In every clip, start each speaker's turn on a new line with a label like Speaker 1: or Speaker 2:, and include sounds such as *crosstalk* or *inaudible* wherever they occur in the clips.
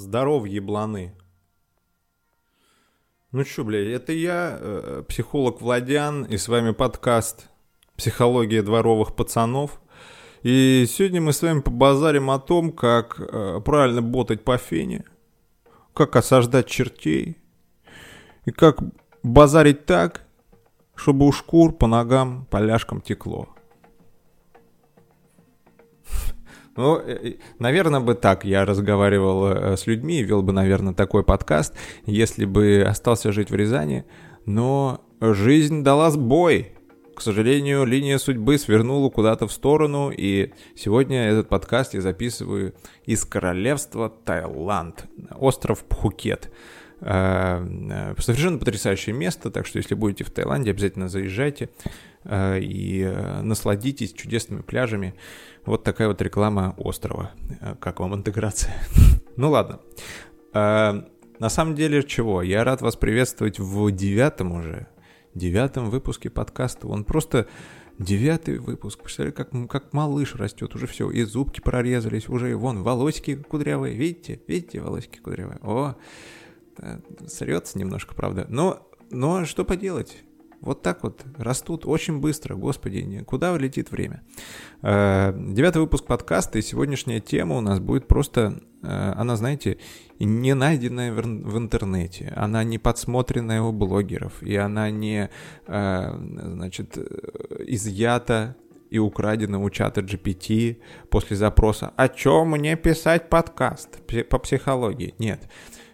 Speaker 1: Здоров, ебланы. Ну чё, блядь, это я, э, психолог Владян, и с вами подкаст «Психология дворовых пацанов». И сегодня мы с вами побазарим о том, как э, правильно ботать по фене, как осаждать чертей, и как базарить так, чтобы у шкур по ногам, поляшкам текло. Ну, э, наверное, бы так я разговаривал э, с людьми, вел бы, наверное, такой подкаст, если бы остался жить в Рязани. Но жизнь дала сбой. К сожалению, линия судьбы свернула куда-то в сторону, и сегодня этот подкаст я записываю из королевства Таиланд, остров Пхукет. Э, совершенно потрясающее место, так что если будете в Таиланде, обязательно заезжайте и насладитесь чудесными пляжами. Вот такая вот реклама острова. Э, как вам интеграция? *laughs* ну ладно. На самом деле чего? Я рад вас приветствовать в девятом уже, девятом выпуске подкаста. Он просто девятый выпуск. Представляете, как, как малыш растет, уже все, и зубки прорезались, уже вон волосики кудрявые. Видите? Видите волосики кудрявые? О, срется немножко, правда. Но, но что поделать? Вот так вот растут очень быстро, господи, куда летит время. Э, девятый выпуск подкаста, и сегодняшняя тема у нас будет просто, э, она, знаете, не найденная в интернете, она не подсмотренная у блогеров, и она не, э, значит, изъята и украдена у чата GPT после запроса «О чем мне писать подкаст по психологии?» Нет.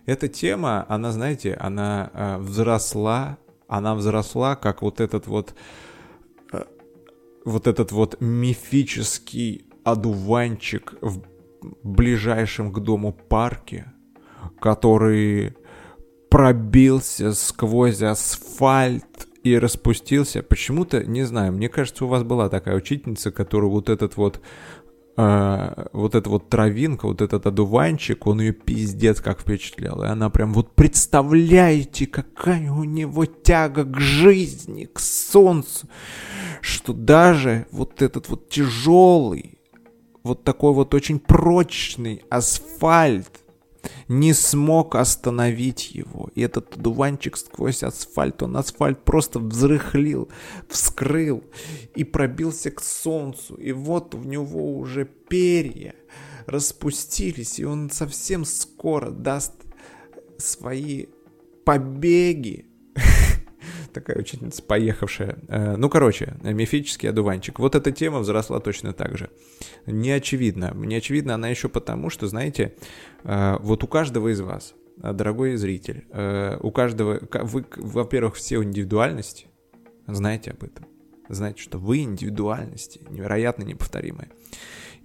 Speaker 1: Эта тема, она, знаете, она взросла она взросла, как вот этот вот э, вот этот вот мифический одуванчик в ближайшем к дому парке, который пробился сквозь асфальт и распустился. Почему-то, не знаю, мне кажется, у вас была такая учительница, которую вот этот вот э, вот эта вот травинка, вот этот одуванчик, он ее пиздец как впечатлял. И она прям вот представляете, какая у него тяга к жизни, к солнцу, что даже вот этот вот тяжелый, вот такой вот очень прочный асфальт, не смог остановить его. И этот дуванчик сквозь асфальт, он асфальт просто взрыхлил, вскрыл и пробился к солнцу. И вот у него уже перья распустились, и он совсем скоро даст свои побеги такая учительница поехавшая. Э, ну, короче, мифический одуванчик. Вот эта тема взросла точно так же. Не очевидно. Не очевидно она еще потому, что, знаете, э, вот у каждого из вас, э, дорогой зритель, у каждого, вы, во-первых, все индивидуальности, знаете об этом. Знаете, что вы индивидуальности, невероятно неповторимые.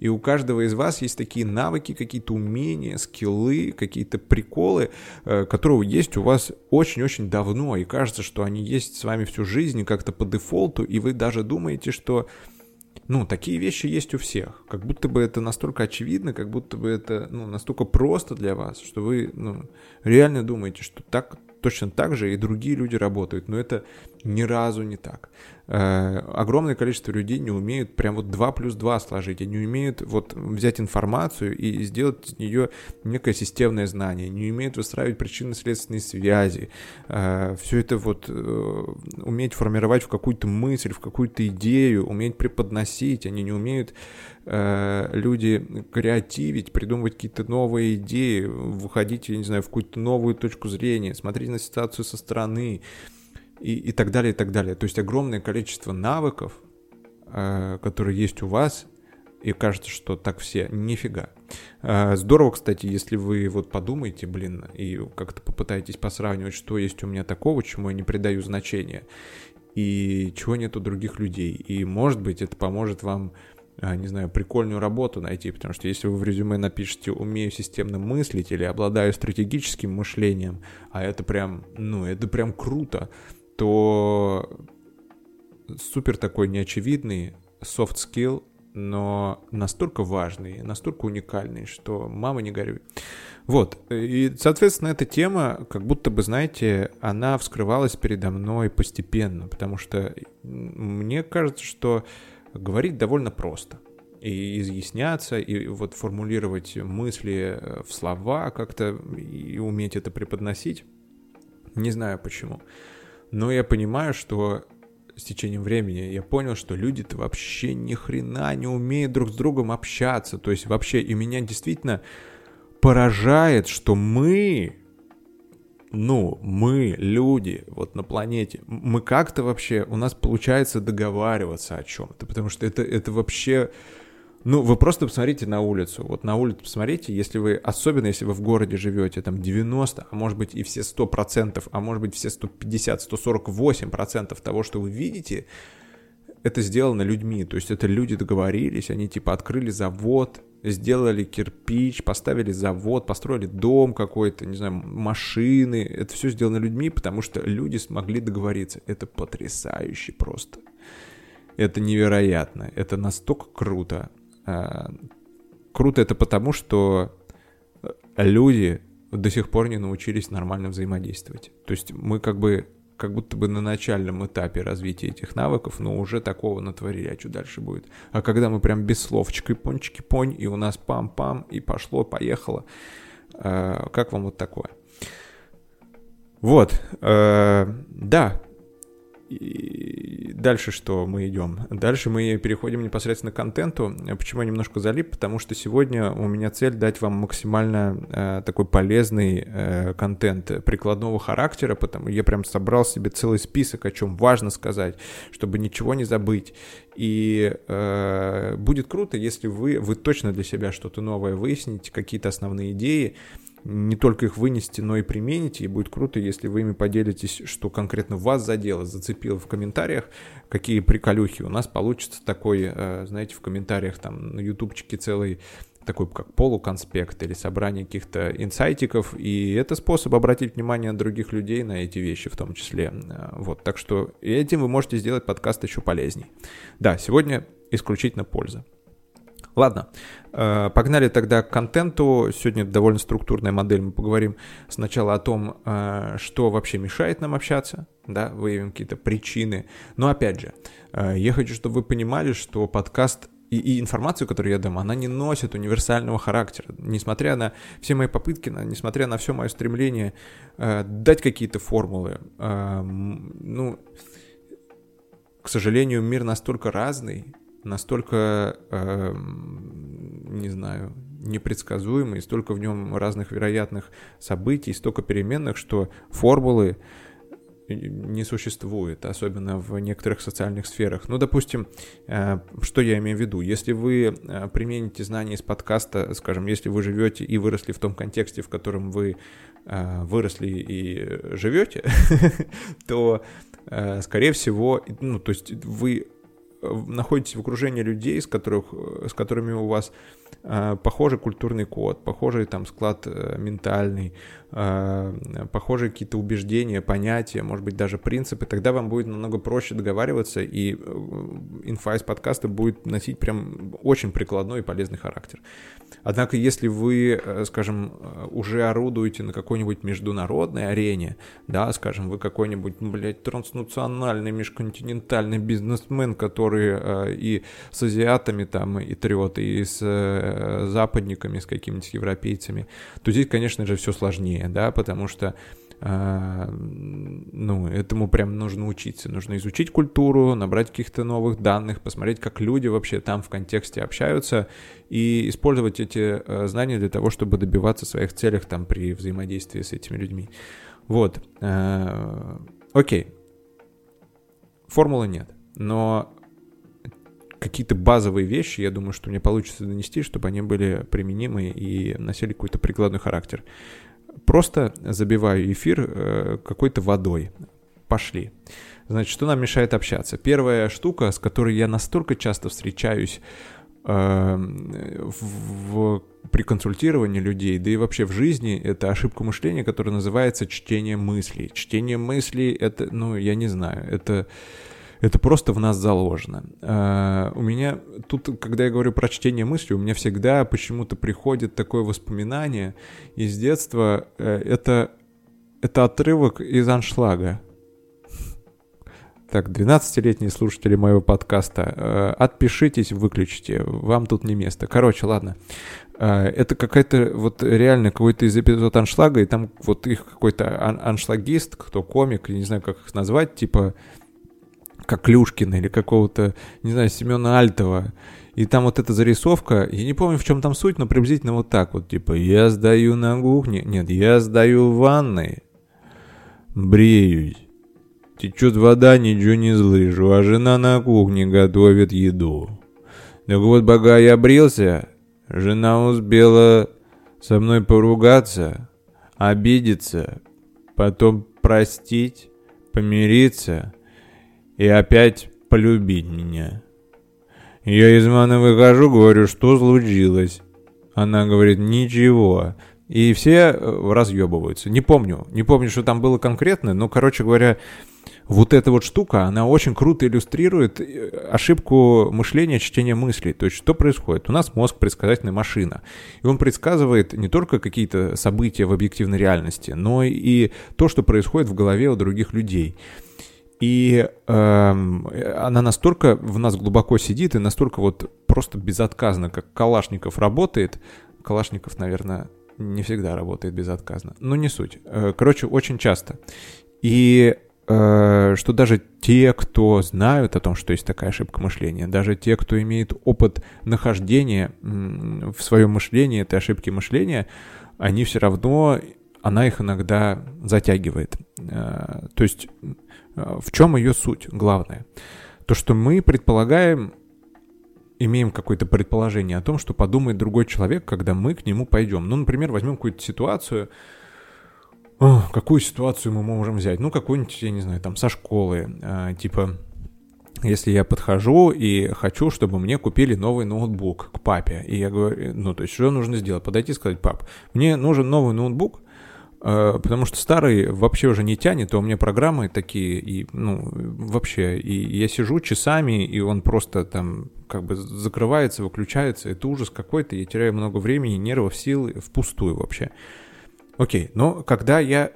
Speaker 1: И у каждого из вас есть такие навыки, какие-то умения, скиллы, какие-то приколы, э, которые есть у вас очень-очень давно. И кажется, что они есть с вами всю жизнь как-то по дефолту, и вы даже думаете, что ну, такие вещи есть у всех. Как будто бы это настолько очевидно, как будто бы это ну, настолько просто для вас, что вы ну, реально думаете, что так точно так же и другие люди работают, но это ни разу не так. Э, огромное количество людей не умеют прям вот 2 плюс 2 сложить, они не умеют вот взять информацию и сделать из нее некое системное знание, не умеют выстраивать причинно-следственные связи, э, все это вот э, уметь формировать в какую-то мысль, в какую-то идею, уметь преподносить, они не умеют люди креативить, придумывать какие-то новые идеи, выходить, я не знаю, в какую-то новую точку зрения, смотреть на ситуацию со стороны, и, и так далее, и так далее. То есть огромное количество навыков, э, которые есть у вас, и кажется, что так все, нифига. Э, здорово, кстати, если вы вот подумаете, блин, и как-то попытаетесь посравнивать, что есть у меня такого, чему я не придаю значения, и чего нет у других людей. И, может быть, это поможет вам э, не знаю, прикольную работу найти, потому что если вы в резюме напишете «умею системно мыслить» или «обладаю стратегическим мышлением», а это прям, ну, это прям круто, то супер такой неочевидный soft skill, но настолько важный, настолько уникальный, что мама не горюй. Вот, и, соответственно, эта тема, как будто бы, знаете, она вскрывалась передо мной постепенно, потому что мне кажется, что говорить довольно просто. и изъясняться, и вот формулировать мысли э, в слова как-то, и уметь это преподносить. Не знаю почему. Но я понимаю, что с течением времени я понял, что люди-то вообще ни хрена не умеют друг с другом общаться. То есть вообще, и меня действительно поражает, что мы, ну, мы, люди, вот на планете, мы как-то вообще, у нас получается договариваться о чем-то, потому что это, это вообще ну, вы просто посмотрите на улицу. Вот на улицу посмотрите, если вы, особенно если вы в городе живете, там 90, а может быть и все 100%, а может быть все 150, 148% того, что вы видите, это сделано людьми. То есть это люди договорились, они типа открыли завод, сделали кирпич, поставили завод, построили дом какой-то, не знаю, машины. Это все сделано людьми, потому что люди смогли договориться. Это потрясающе просто. Это невероятно. Это настолько круто. Э, круто это потому, что люди до сих пор не научились нормально взаимодействовать. То есть мы как бы как будто бы на начальном этапе развития этих навыков, но уже такого натворили, а что дальше будет? А когда мы прям без словчика, пончики, понь, и у нас пам-пам, и пошло, поехало, э, как вам вот такое? Вот, э, да, дальше что мы идем? Дальше мы переходим непосредственно к контенту. Почему я немножко залип? Потому что сегодня у меня цель дать вам максимально э, такой полезный э, контент прикладного характера, потому я прям собрал себе целый список, о чем важно сказать, чтобы ничего не забыть. И э, будет круто, если вы, вы точно для себя что-то новое выясните, какие-то основные идеи, не только их вынести, но и примените, и будет круто, если вы ими поделитесь, что конкретно вас задело, зацепило в комментариях, какие приколюхи. У нас получится такой, э, знаете, в комментариях там на ютубчике целый такой как полуконспект или собрание каких-то инсайтиков, и это способ обратить внимание других людей на эти вещи в том числе. Э, вот, так что этим вы можете сделать подкаст еще полезней. Да, сегодня исключительно польза. Ладно, э, погнали тогда к контенту. Сегодня довольно структурная модель. Мы поговорим сначала о том, э, что вообще мешает нам общаться, да, выявим какие-то причины. Но опять же, э, я хочу, чтобы вы понимали, что подкаст и, и информацию, которую я дам, она не носит универсального характера. Несмотря на все мои попытки, на, несмотря на все мое стремление э, дать какие-то формулы, э, ну, к сожалению, мир настолько разный, настолько, э, не знаю, непредсказуемый, столько в нем разных вероятных событий, столько переменных, что формулы не существует, особенно в некоторых социальных сферах. Ну, допустим, э, что я имею в виду? Если вы э, примените знания из подкаста, скажем, если вы живете и выросли в том контексте, в котором вы э, выросли и живете, *laughs* то, скорее всего, ну, то есть вы находитесь в окружении людей, с, которых, с которыми у вас э, похожий культурный код, похожий там склад э, ментальный, э, похожие какие-то убеждения, понятия, может быть, даже принципы, тогда вам будет намного проще договариваться, и э, инфа из подкаста будет носить прям очень прикладной и полезный характер. Однако, если вы, э, скажем, уже орудуете на какой-нибудь международной арене, да, скажем, вы какой-нибудь, ну, блядь, транснациональный, межконтинентальный бизнесмен, который и с азиатами там и трет, и с э, западниками, с какими-нибудь европейцами, то здесь, конечно же, все сложнее, да, потому что а, ну, этому прям нужно учиться. Нужно изучить культуру, набрать каких-то новых данных, посмотреть, как люди вообще там в контексте общаются и использовать эти э, знания для того, чтобы добиваться своих целях там при взаимодействии с этими людьми. Вот. Э, окей. Формулы нет. Но какие-то базовые вещи, я думаю, что мне получится донести, чтобы они были применимы и носили какой-то прикладной характер. Просто забиваю эфир э, какой-то водой. Пошли. Значит, что нам мешает общаться? Первая штука, с которой я настолько часто встречаюсь э, в, при консультировании людей, да и вообще в жизни, это ошибка мышления, которая называется чтение мыслей. Чтение мыслей, это, ну, я не знаю, это это просто в нас заложено. Uh, у меня тут, когда я говорю про чтение мысли, у меня всегда почему-то приходит такое воспоминание из детства. Uh, это, это отрывок из аншлага. Так, 12-летние слушатели моего подкаста, э, отпишитесь, выключите, вам тут не место. Короче, ладно. Э, это какая-то вот реально какой-то из эпизодов аншлага, и там вот их какой-то ан аншлагист, кто комик, не знаю, как их назвать, типа как Клюшкина или какого-то, не знаю, Семена Альтова. И там вот эта зарисовка, я не помню, в чем там суть, но приблизительно вот так вот, типа, я сдаю на кухне, нет, я сдаю в ванной, бреюсь, течет вода, ничего не слышу, а жена на кухне готовит еду. Так вот, пока я брился, жена успела со мной поругаться, обидеться, потом простить, помириться и опять полюбить меня. Я из ванны выхожу, говорю, что случилось? Она говорит, ничего. И все э, разъебываются. Не помню, не помню, что там было конкретно, но, короче говоря, вот эта вот штука, она очень круто иллюстрирует э, ошибку мышления, чтения мыслей. То есть, что происходит? У нас мозг предсказательная машина. И он предсказывает не только какие-то события в объективной реальности, но и то, что происходит в голове у других людей. И эм, она настолько в нас глубоко сидит и настолько вот просто безотказно, как Калашников работает. Калашников, наверное, не всегда работает безотказно. Но не суть. Э, короче, очень часто. И э, что даже те, кто знают о том, что есть такая ошибка мышления, даже те, кто имеет опыт нахождения в своем мышлении этой ошибки мышления, они все равно, она их иногда затягивает. Э, то есть в чем ее суть главное? То, что мы предполагаем, имеем какое-то предположение о том, что подумает другой человек, когда мы к нему пойдем. Ну, например, возьмем какую-то ситуацию, какую ситуацию мы можем взять? Ну, какую-нибудь, я не знаю, там, со школы, а, типа, если я подхожу и хочу, чтобы мне купили новый ноутбук к папе, и я говорю, ну, то есть, что нужно сделать? Подойти и сказать, пап, мне нужен новый ноутбук, Э, потому что старый вообще уже не тянет, а у меня программы такие, и, ну, вообще, и я сижу часами, и он просто там как бы закрывается, выключается, это ужас какой-то, я теряю много времени, нервов, сил, впустую вообще. Окей, но когда я,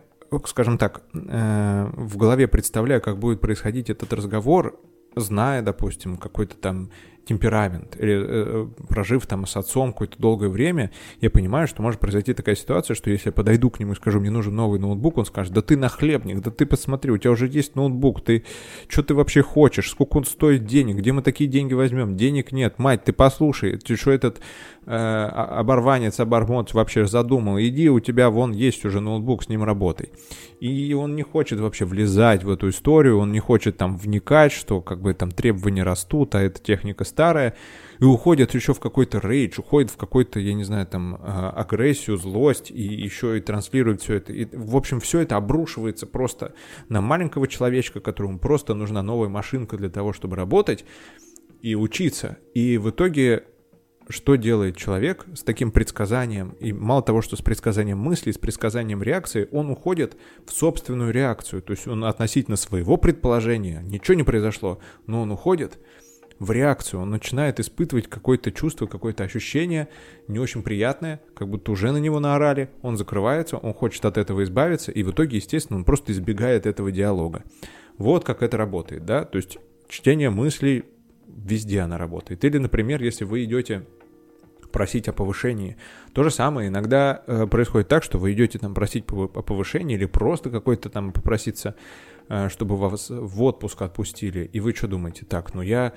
Speaker 1: скажем так, э, в голове представляю, как будет происходить этот разговор, зная, допустим, какой-то там темперамент, или э, прожив там с отцом какое-то долгое время, я понимаю, что может произойти такая ситуация, что если я подойду к нему и скажу, мне нужен новый ноутбук, он скажет, да ты нахлебник, да ты посмотри, у тебя уже есть ноутбук, ты что ты вообще хочешь, сколько он стоит денег, где мы такие деньги возьмем, денег нет, мать, ты послушай, ты что этот оборванец, обормот вообще задумал, иди, у тебя вон есть уже ноутбук, с ним работай. И он не хочет вообще влезать в эту историю, он не хочет там вникать, что как бы там требования растут, а эта техника старая, и уходит еще в какой-то рейдж, уходит в какой-то, я не знаю, там, а, агрессию, злость, и еще и транслирует все это. И, в общем, все это обрушивается просто на маленького человечка, которому просто нужна новая машинка для того, чтобы работать и учиться. И в итоге что делает человек с таким предсказанием, и мало того, что с предсказанием мысли, с предсказанием реакции, он уходит в собственную реакцию, то есть он относительно своего предположения, ничего не произошло, но он уходит в реакцию, он начинает испытывать какое-то чувство, какое-то ощущение не очень приятное, как будто уже на него наорали, он закрывается, он хочет от этого избавиться, и в итоге, естественно, он просто избегает этого диалога. Вот как это работает, да, то есть чтение мыслей везде она работает. Или, например, если вы идете просить о повышении. То же самое иногда э, происходит так, что вы идете там просить о повышении или просто какой-то там попроситься, э, чтобы вас в отпуск отпустили. И вы что думаете? Так, ну я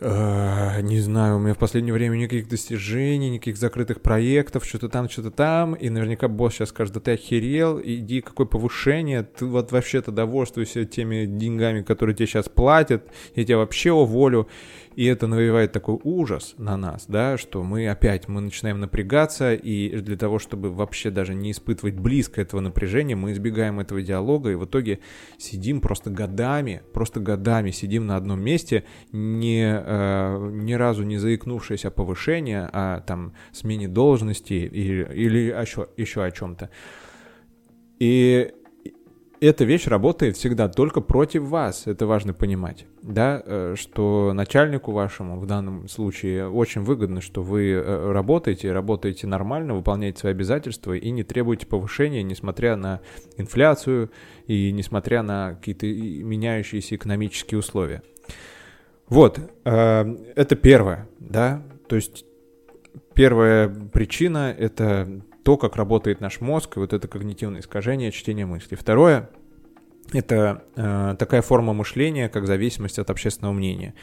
Speaker 1: Э, не знаю, у меня в последнее время никаких достижений, никаких закрытых проектов, что-то там, что-то там, и наверняка босс сейчас скажет, да ты охерел, иди, какое повышение, ты вот вообще-то довольствуйся теми деньгами, которые тебе сейчас платят, я тебя вообще уволю, и это навевает такой ужас на нас, да, что мы опять, мы начинаем напрягаться, и для того, чтобы вообще даже не испытывать близко этого напряжения, мы избегаем этого диалога, и в итоге сидим просто годами, просто годами сидим на одном месте, не, э, ни разу не заикнувшись о повышении, о там смене должности или, или еще, еще о чем-то. И эта вещь работает всегда только против вас, это важно понимать, да, э, что начальнику вашему в данном случае очень выгодно, что вы э, работаете, работаете нормально, выполняете свои обязательства и не требуете повышения, несмотря на инфляцию и несмотря на какие-то меняющиеся экономические условия. Вот, э, это первое, да, то есть первая причина — это то, как работает наш мозг, и вот это когнитивное искажение чтения мысли. Второе — это э, такая форма мышления, как зависимость от общественного мнения.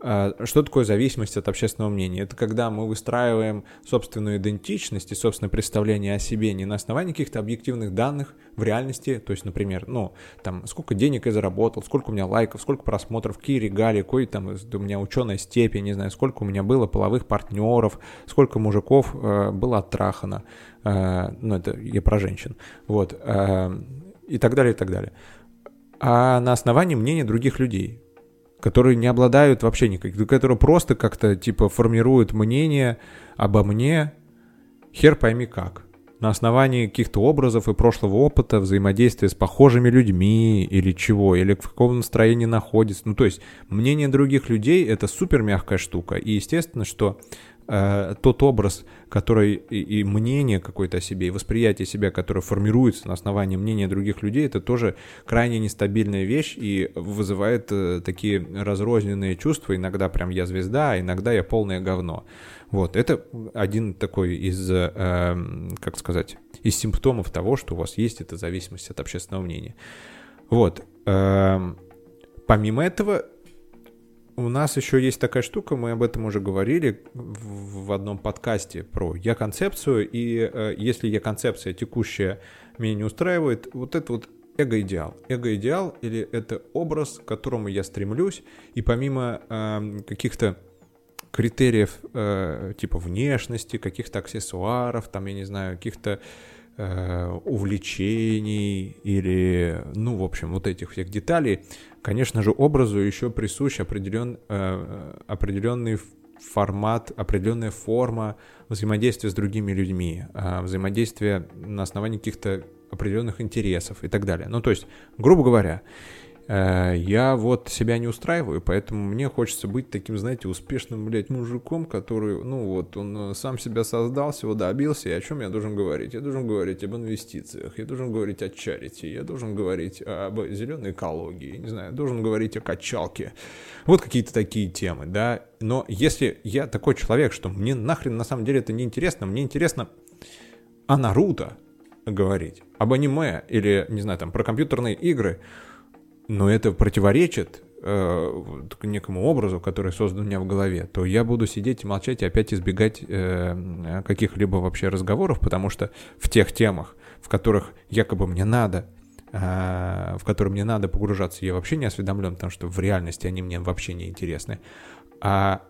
Speaker 1: А, что такое зависимость от общественного мнения? Это когда мы выстраиваем собственную идентичность и собственное представление о себе не на основании каких-то объективных данных в реальности, то есть, например, ну, там, сколько денег я заработал, сколько у меня лайков, сколько просмотров, какие регалии, какой там у меня ученая степень, не знаю, сколько у меня было половых партнеров, сколько мужиков э, было оттрахано, э, ну, это я про женщин, вот, э, и так далее, и так далее. А на основании мнения других людей, которые не обладают вообще никаких, которые просто как-то типа формируют мнение обо мне, хер пойми как. На основании каких-то образов и прошлого опыта, взаимодействия с похожими людьми или чего, или в каком настроении находится. Ну, то есть мнение других людей — это супер мягкая штука. И естественно, что э, тот образ, который и, и мнение какое-то о себе, и восприятие себя, которое формируется на основании мнения других людей, это тоже крайне нестабильная вещь и вызывает э, такие разрозненные чувства. Иногда прям я звезда, а иногда я полное говно. Вот, это один такой из, э, как сказать, из симптомов того, что у вас есть эта зависимость от общественного мнения. Вот. Э, помимо этого, у нас еще есть такая штука, мы об этом уже говорили в, одном подкасте про я-концепцию, и э, если я-концепция текущая меня не устраивает, вот это вот эго-идеал. Эго-идеал или это образ, к которому я стремлюсь, и помимо э, каких-то критериев э, типа внешности, каких-то аксессуаров, там, я не знаю, каких-то э, увлечений или, ну, в общем, вот этих всех деталей, конечно же, образу еще присущ определен, э, определенный формат, определенная форма взаимодействия с другими людьми, э, взаимодействия на основании каких-то определенных интересов и так далее. Ну, то есть, грубо говоря, Э, я вот себя не устраиваю, поэтому мне хочется быть таким, знаете, успешным, блядь, мужиком, который, ну вот, он э, сам себя создал, всего добился, и о чем я должен говорить? Я должен говорить об инвестициях, я должен говорить о чарити, я должен говорить об зеленой экологии, не знаю, должен говорить о качалке. Вот какие-то такие темы, да. Но если я такой человек, что мне нахрен на самом деле это не интересно, мне интересно о Наруто говорить, об аниме или, не знаю, там, про компьютерные игры – но это противоречит э, некому образу, который создан у меня в голове, то я буду сидеть и молчать и опять избегать э, каких-либо вообще разговоров, потому что в тех темах, в которых якобы мне надо, э, в которые мне надо погружаться, я вообще не осведомлен, потому что в реальности они мне вообще не интересны. А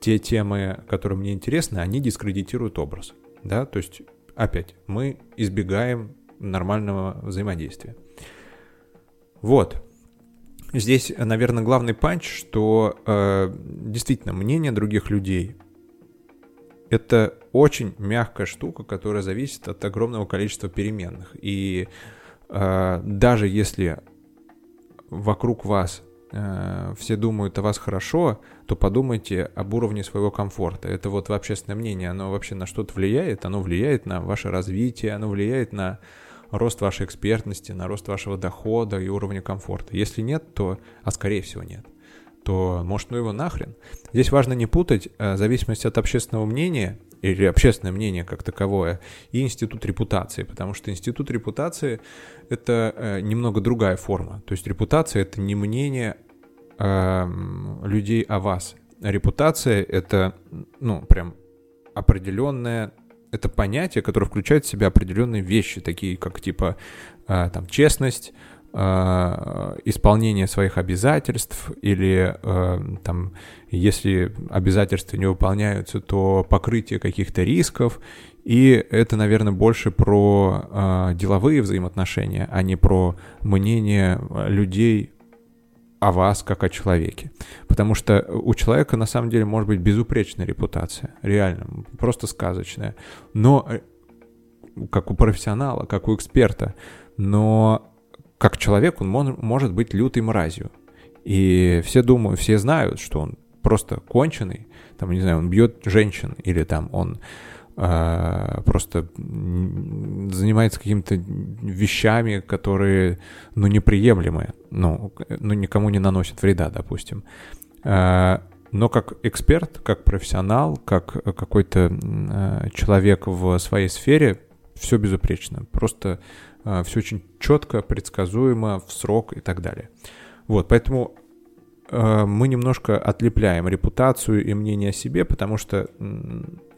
Speaker 1: те темы, которые мне интересны, они дискредитируют образ. Да, то есть, опять, мы избегаем нормального взаимодействия. Вот. Здесь, наверное, главный панч, что э, действительно мнение других людей это очень мягкая штука, которая зависит от огромного количества переменных. И э, даже если вокруг вас э, все думают о вас хорошо, то подумайте об уровне своего комфорта. Это вот общественное мнение, оно вообще на что-то влияет, оно влияет на ваше развитие, оно влияет на рост вашей экспертности, на рост вашего дохода и уровня комфорта. Если нет, то, а скорее всего нет, то может ну его нахрен. Здесь важно не путать э, зависимость от общественного мнения или общественное мнение как таковое и институт репутации, потому что институт репутации — это э, немного другая форма. То есть репутация — это не мнение э, людей о вас. Репутация — это, ну, прям определенная это понятие, которое включает в себя определенные вещи, такие как типа э, там честность, э, исполнение своих обязательств или э, там, если обязательства не выполняются, то покрытие каких-то рисков. И это, наверное, больше про деловые взаимоотношения, а не про мнение людей о вас как о человеке. Потому что у человека на самом деле может быть безупречная репутация, реально, просто сказочная. Но э, как у профессионала, как у эксперта. Но как человек он может быть лютой мразью. И все думают, все знают, что он просто конченый, там, не знаю, он бьет женщин, или там он просто занимается какими-то вещами, которые, ну, неприемлемые, ну, ну, никому не наносят вреда, допустим. Э, но как эксперт, как профессионал, как какой-то э, человек в своей сфере, все безупречно. Просто все очень четко, предсказуемо, в срок и так далее. Вот, поэтому мы немножко отлепляем репутацию и мнение о себе, потому что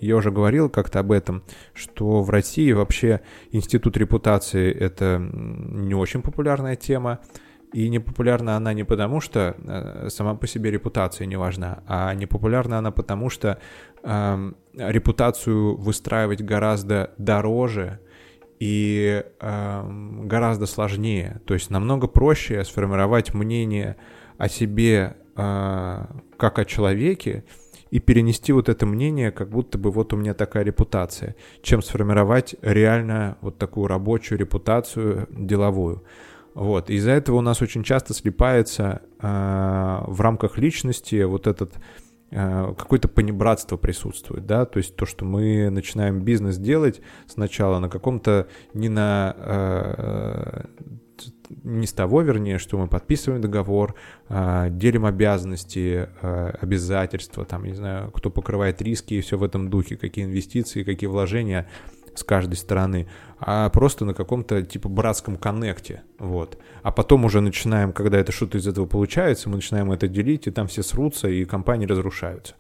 Speaker 1: я уже говорил как-то об этом, что в России вообще институт репутации это не очень популярная тема. И не популярна она не потому, что э, сама по себе репутация не важна, а не популярна она потому, что э, репутацию выстраивать гораздо дороже, и э, гораздо сложнее. То есть намного проще сформировать мнение о себе э, как о человеке и перенести вот это мнение, как будто бы вот у меня такая репутация, чем сформировать реально вот такую рабочую репутацию деловую. Вот. Из-за этого у нас очень часто слипается э, в рамках личности вот этот Э, какое-то понебратство присутствует, да, то есть то, что мы начинаем бизнес делать сначала на каком-то не на не с того, вернее, что мы подписываем договор, э, делим обязанности, обязательства, там, не знаю, кто покрывает риски и все в этом духе, какие инвестиции, какие вложения, с каждой стороны, а просто на каком-то типа братском коннекте, вот. А потом уже начинаем, когда это что-то из этого получается, мы начинаем это делить, и там все срутся, и компании разрушаются.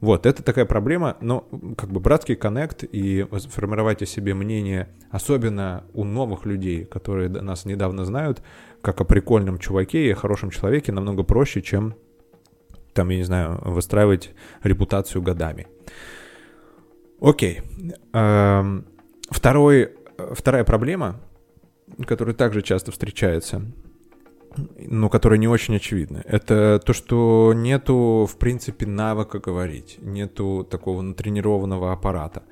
Speaker 1: Вот, это такая проблема, но как бы братский коннект и формировать о себе мнение, особенно у новых людей, которые нас недавно знают, как о прикольном чуваке и хорошем человеке, намного проще, чем там, я не знаю, выстраивать репутацию годами. Окей. Эм, второй, вторая проблема, которая также часто встречается, но которая не очень очевидна, это то, что нету, в принципе, навыка говорить, нету такого натренированного аппарата.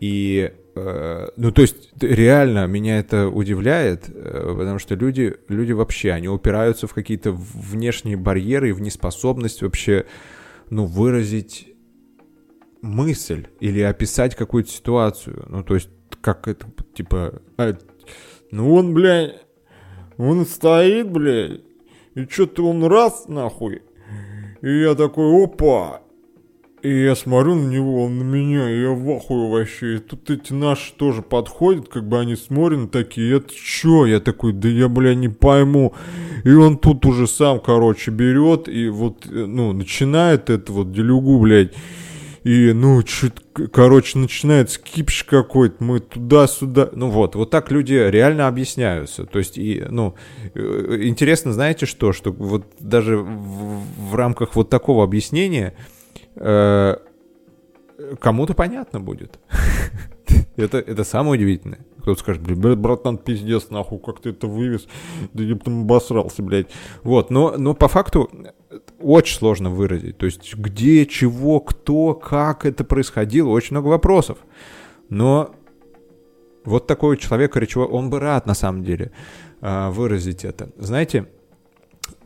Speaker 1: И, э, ну, то есть, реально меня это удивляет, э, потому что люди, люди вообще, они упираются в какие-то внешние барьеры и в неспособность вообще, ну, выразить мысль или описать какую-то ситуацию. Ну, то есть, как это, типа, а, ну он, блядь, он стоит, блядь, и что-то он раз, нахуй, и я такой, опа, и я смотрю на него, он на меня, и я в ахуе вообще. И тут эти наши тоже подходят, как бы они смотрят такие, это чё? Я такой, да я, бля, не пойму. И он тут уже сам, короче, берет и вот, э, ну, начинает это вот делюгу, блядь и, ну, чуть, короче, начинается кипиш какой-то, мы туда-сюда, ну вот, вот так люди реально объясняются, то есть, и, ну, э, интересно, знаете что, что вот даже в, в рамках вот такого объяснения э, кому-то понятно будет. *laughs* это, это самое удивительное. Кто-то скажет, блядь, братан, пиздец, нахуй, как ты это вывез, да я там обосрался, блядь. Вот, но, но по факту очень сложно выразить. То есть где, чего, кто, как это происходило, очень много вопросов. Но вот такой человек речевой, он бы рад на самом деле а, выразить это. Знаете,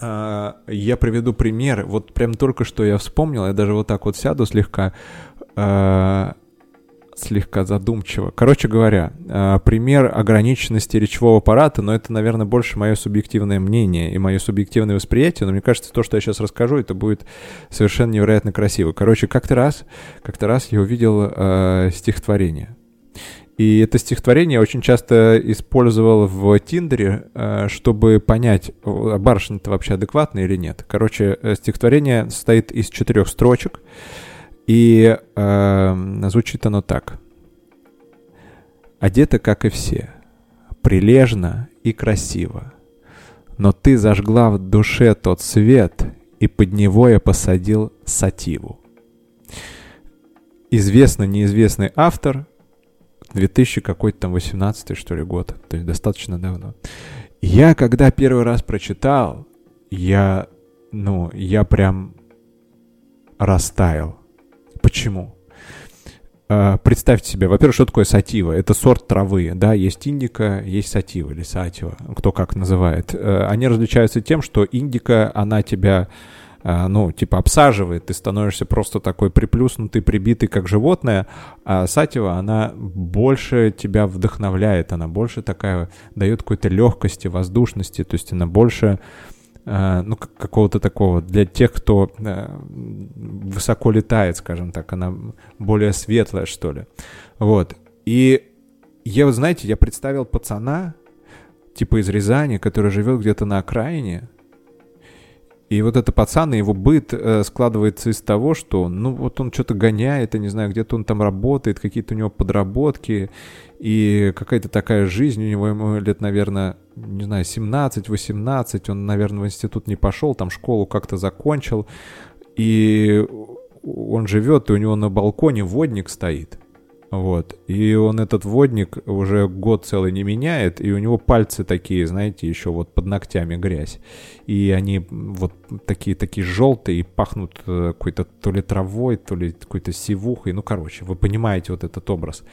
Speaker 1: а, я приведу пример. Вот прям только что я вспомнил, я даже вот так вот сяду слегка. Слегка задумчиво. Короче говоря, э, пример ограниченности речевого аппарата, но это, наверное, больше мое субъективное мнение и мое субъективное восприятие, но мне кажется, то, что я сейчас расскажу, это будет совершенно невероятно красиво. Короче, как-то раз, как-то раз я увидел э, стихотворение. И это стихотворение я очень часто использовал в Тиндере, э, чтобы понять, барышня-то вообще адекватная или нет. Короче, э, стихотворение состоит из четырех строчек. И э, звучит оно так. Одета, как и все, прилежно и красиво. Но ты зажгла в душе тот свет, и под него я посадил сативу. Известно неизвестный автор, 2000 какой-то там 18 что ли год, то есть достаточно давно. Я когда первый раз прочитал, я, ну, я прям растаял. Почему? э, представьте себе, во-первых, что такое сатива? Это сорт травы, да, есть индика, есть сатива или сатива, кто как называет. Э, они различаются тем, что индика, она тебя а, ну, типа обсаживает, ты становишься просто такой приплюснутый, прибитый, как животное, а Сатива, она больше тебя вдохновляет, она больше такая, дает какой-то легкости, воздушности, то есть она больше а, ну, какого-то такого, для тех, кто а, высоко летает, скажем так, она более светлая, что ли. Вот. И я, вот знаете, я представил пацана, типа из Рязани, который живет где-то на окраине, и вот это пацан и его быт э, складывается из того, что, ну, вот он что-то гоняет, я не знаю, где-то он там работает, какие-то у него подработки, и какая-то такая жизнь у него, ему лет, наверное, не знаю, 17-18, он, наверное, в институт не пошел, там школу как-то закончил, и он живет, и у него на балконе водник стоит. Вот. И он этот водник уже год целый не меняет, и у него пальцы такие, знаете, еще вот под ногтями грязь. И они вот такие, такие желтые и пахнут э, какой-то то ли травой, то ли какой-то сивухой. Ну, короче, вы понимаете вот этот образ.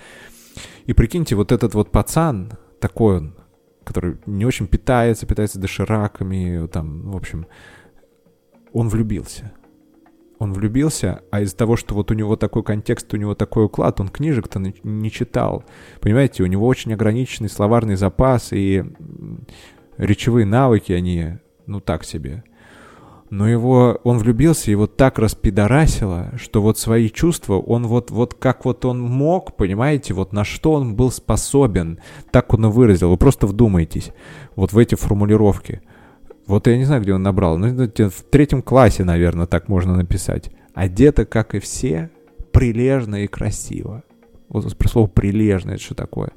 Speaker 1: И прикиньте, вот этот вот пацан, такой он, который не очень питается, питается дошираками, там, в общем, он влюбился он влюбился, а из-за того, что вот у него такой контекст, у него такой уклад, он книжек-то не читал. Понимаете, у него очень ограниченный словарный запас, и речевые навыки, они, ну, так себе. Но его, он влюбился, его так распидорасило, что вот свои чувства, он вот, вот как вот он мог, понимаете, вот на что он был способен, так он и выразил. Вы просто вдумайтесь вот в эти формулировки – вот я не знаю, где он набрал. Ну, в третьем классе, наверное, так можно написать. Одета, как и все, прилежно и красиво. Вот про слово «прилежно» это что такое?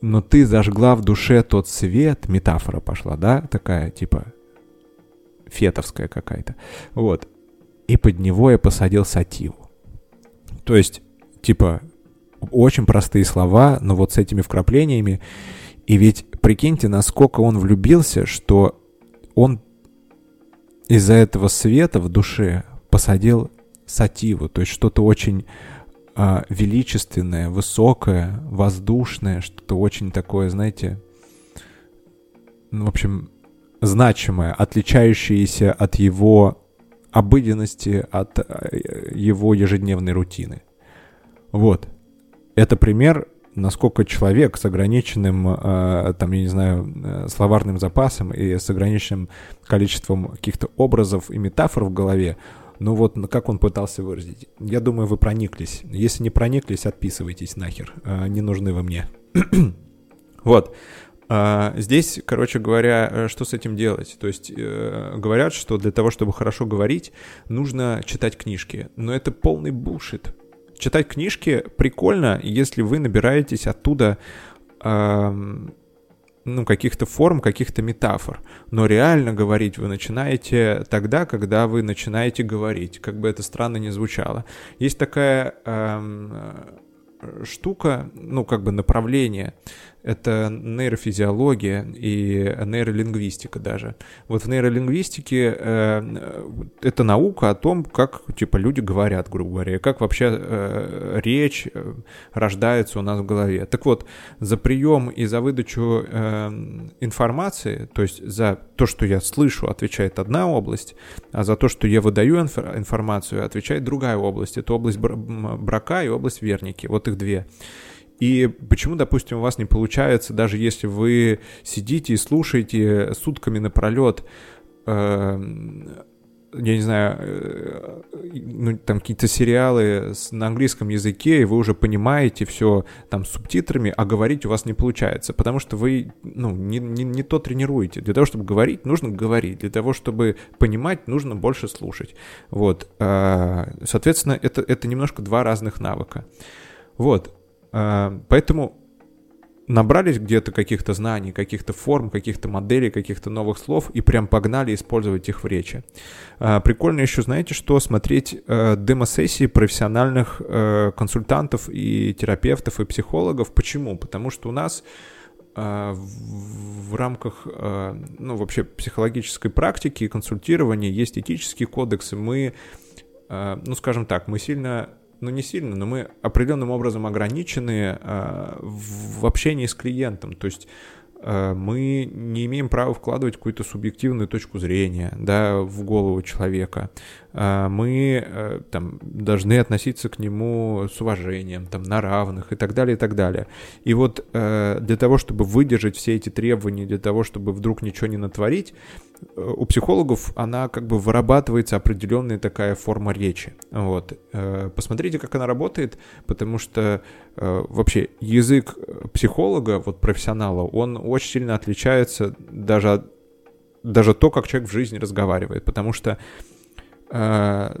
Speaker 1: Но ты зажгла в душе тот свет, метафора пошла, да, такая, типа, фетовская какая-то. Вот. И под него я посадил сативу. То есть, типа, очень простые слова, но вот с этими вкраплениями. И ведь прикиньте, насколько он влюбился, что он из-за этого света в душе посадил сативу, то есть что-то очень а, величественное, высокое, воздушное, что-то очень такое, знаете, ну, в общем, значимое, отличающееся от его обыденности, от а, его ежедневной рутины. Вот. Это пример насколько человек с ограниченным, э, там, я не знаю, э, словарным запасом и с ограниченным количеством каких-то образов и метафор в голове, ну вот как он пытался выразить. Я думаю, вы прониклись. Если не прониклись, отписывайтесь нахер. Э, не нужны вы мне. *clears throat* вот. Здесь, короче говоря, что с этим делать? То есть говорят, что для того, чтобы хорошо говорить, нужно читать книжки. Но это полный бушит читать книжки прикольно, если вы набираетесь оттуда э, ну, каких-то форм, каких-то метафор. Но реально говорить вы начинаете тогда, когда вы начинаете говорить, как бы это странно ни звучало. Есть такая э, штука, ну, как бы направление, это нейрофизиология и нейролингвистика даже. Вот в нейролингвистике э, это наука о том, как типа люди говорят, грубо говоря, как вообще э, речь э, рождается у нас в голове. Так вот, за прием и за выдачу э, информации, то есть за то, что я слышу, отвечает одна область, а за то, что я выдаю инф информацию, отвечает другая область. Это область брака и область верники. Вот их две. И почему, допустим, у вас не получается, даже если вы сидите и слушаете сутками напролет, э, я не знаю, э, ну, там какие-то сериалы с, на английском языке, и вы уже понимаете все там с субтитрами, а говорить у вас не получается, потому что вы, ну, не, не, не то тренируете. Для того, чтобы говорить, нужно говорить. Для того, чтобы понимать, нужно больше слушать. Вот. Э, соответственно, это, это немножко два разных навыка. Вот. А, поэтому набрались где-то каких-то знаний, каких-то форм, каких-то моделей, каких-то новых слов и прям погнали использовать их в речи. А, прикольно еще, знаете, что смотреть э, демо-сессии профессиональных э, консультантов и терапевтов и психологов. Почему? Потому что у нас а, в рамках, ну, вообще психологической практики и консультирования есть этические кодексы. Мы, ну, скажем так, мы сильно ну не сильно, но мы определенным образом ограничены э, в общении с клиентом. То есть Э, мы не имеем права вкладывать какую-то субъективную точку зрения да, в голову человека. Э, мы э, там, должны относиться к нему с уважением, там, на равных и так далее, и так далее. И вот для того, чтобы выдержать все эти требования, для того, чтобы вдруг ничего не натворить, у психологов она как бы вырабатывается определенная такая форма речи. Вот. Посмотрите, как она работает, потому что вообще язык психолога, вот профессионала, он очень сильно отличается даже, даже то, как человек в жизни разговаривает, потому что э,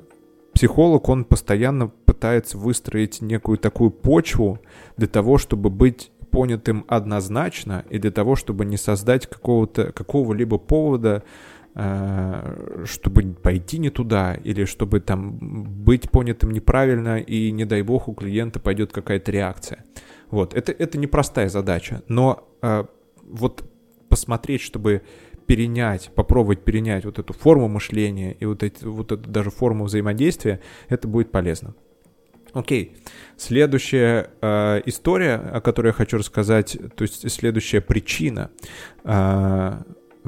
Speaker 1: психолог, он постоянно пытается выстроить некую такую почву для того, чтобы быть понятым однозначно и для того, чтобы не создать какого-то, какого-либо повода, э, чтобы пойти не туда, или чтобы там быть понятым неправильно, и не дай бог у клиента пойдет какая-то реакция. Вот, это, это непростая задача, но э, вот посмотреть, чтобы перенять, попробовать перенять вот эту форму мышления и вот, эти, вот эту даже форму взаимодействия, это будет полезно. Окей, следующая э, история, о которой я хочу рассказать, то есть следующая причина, э,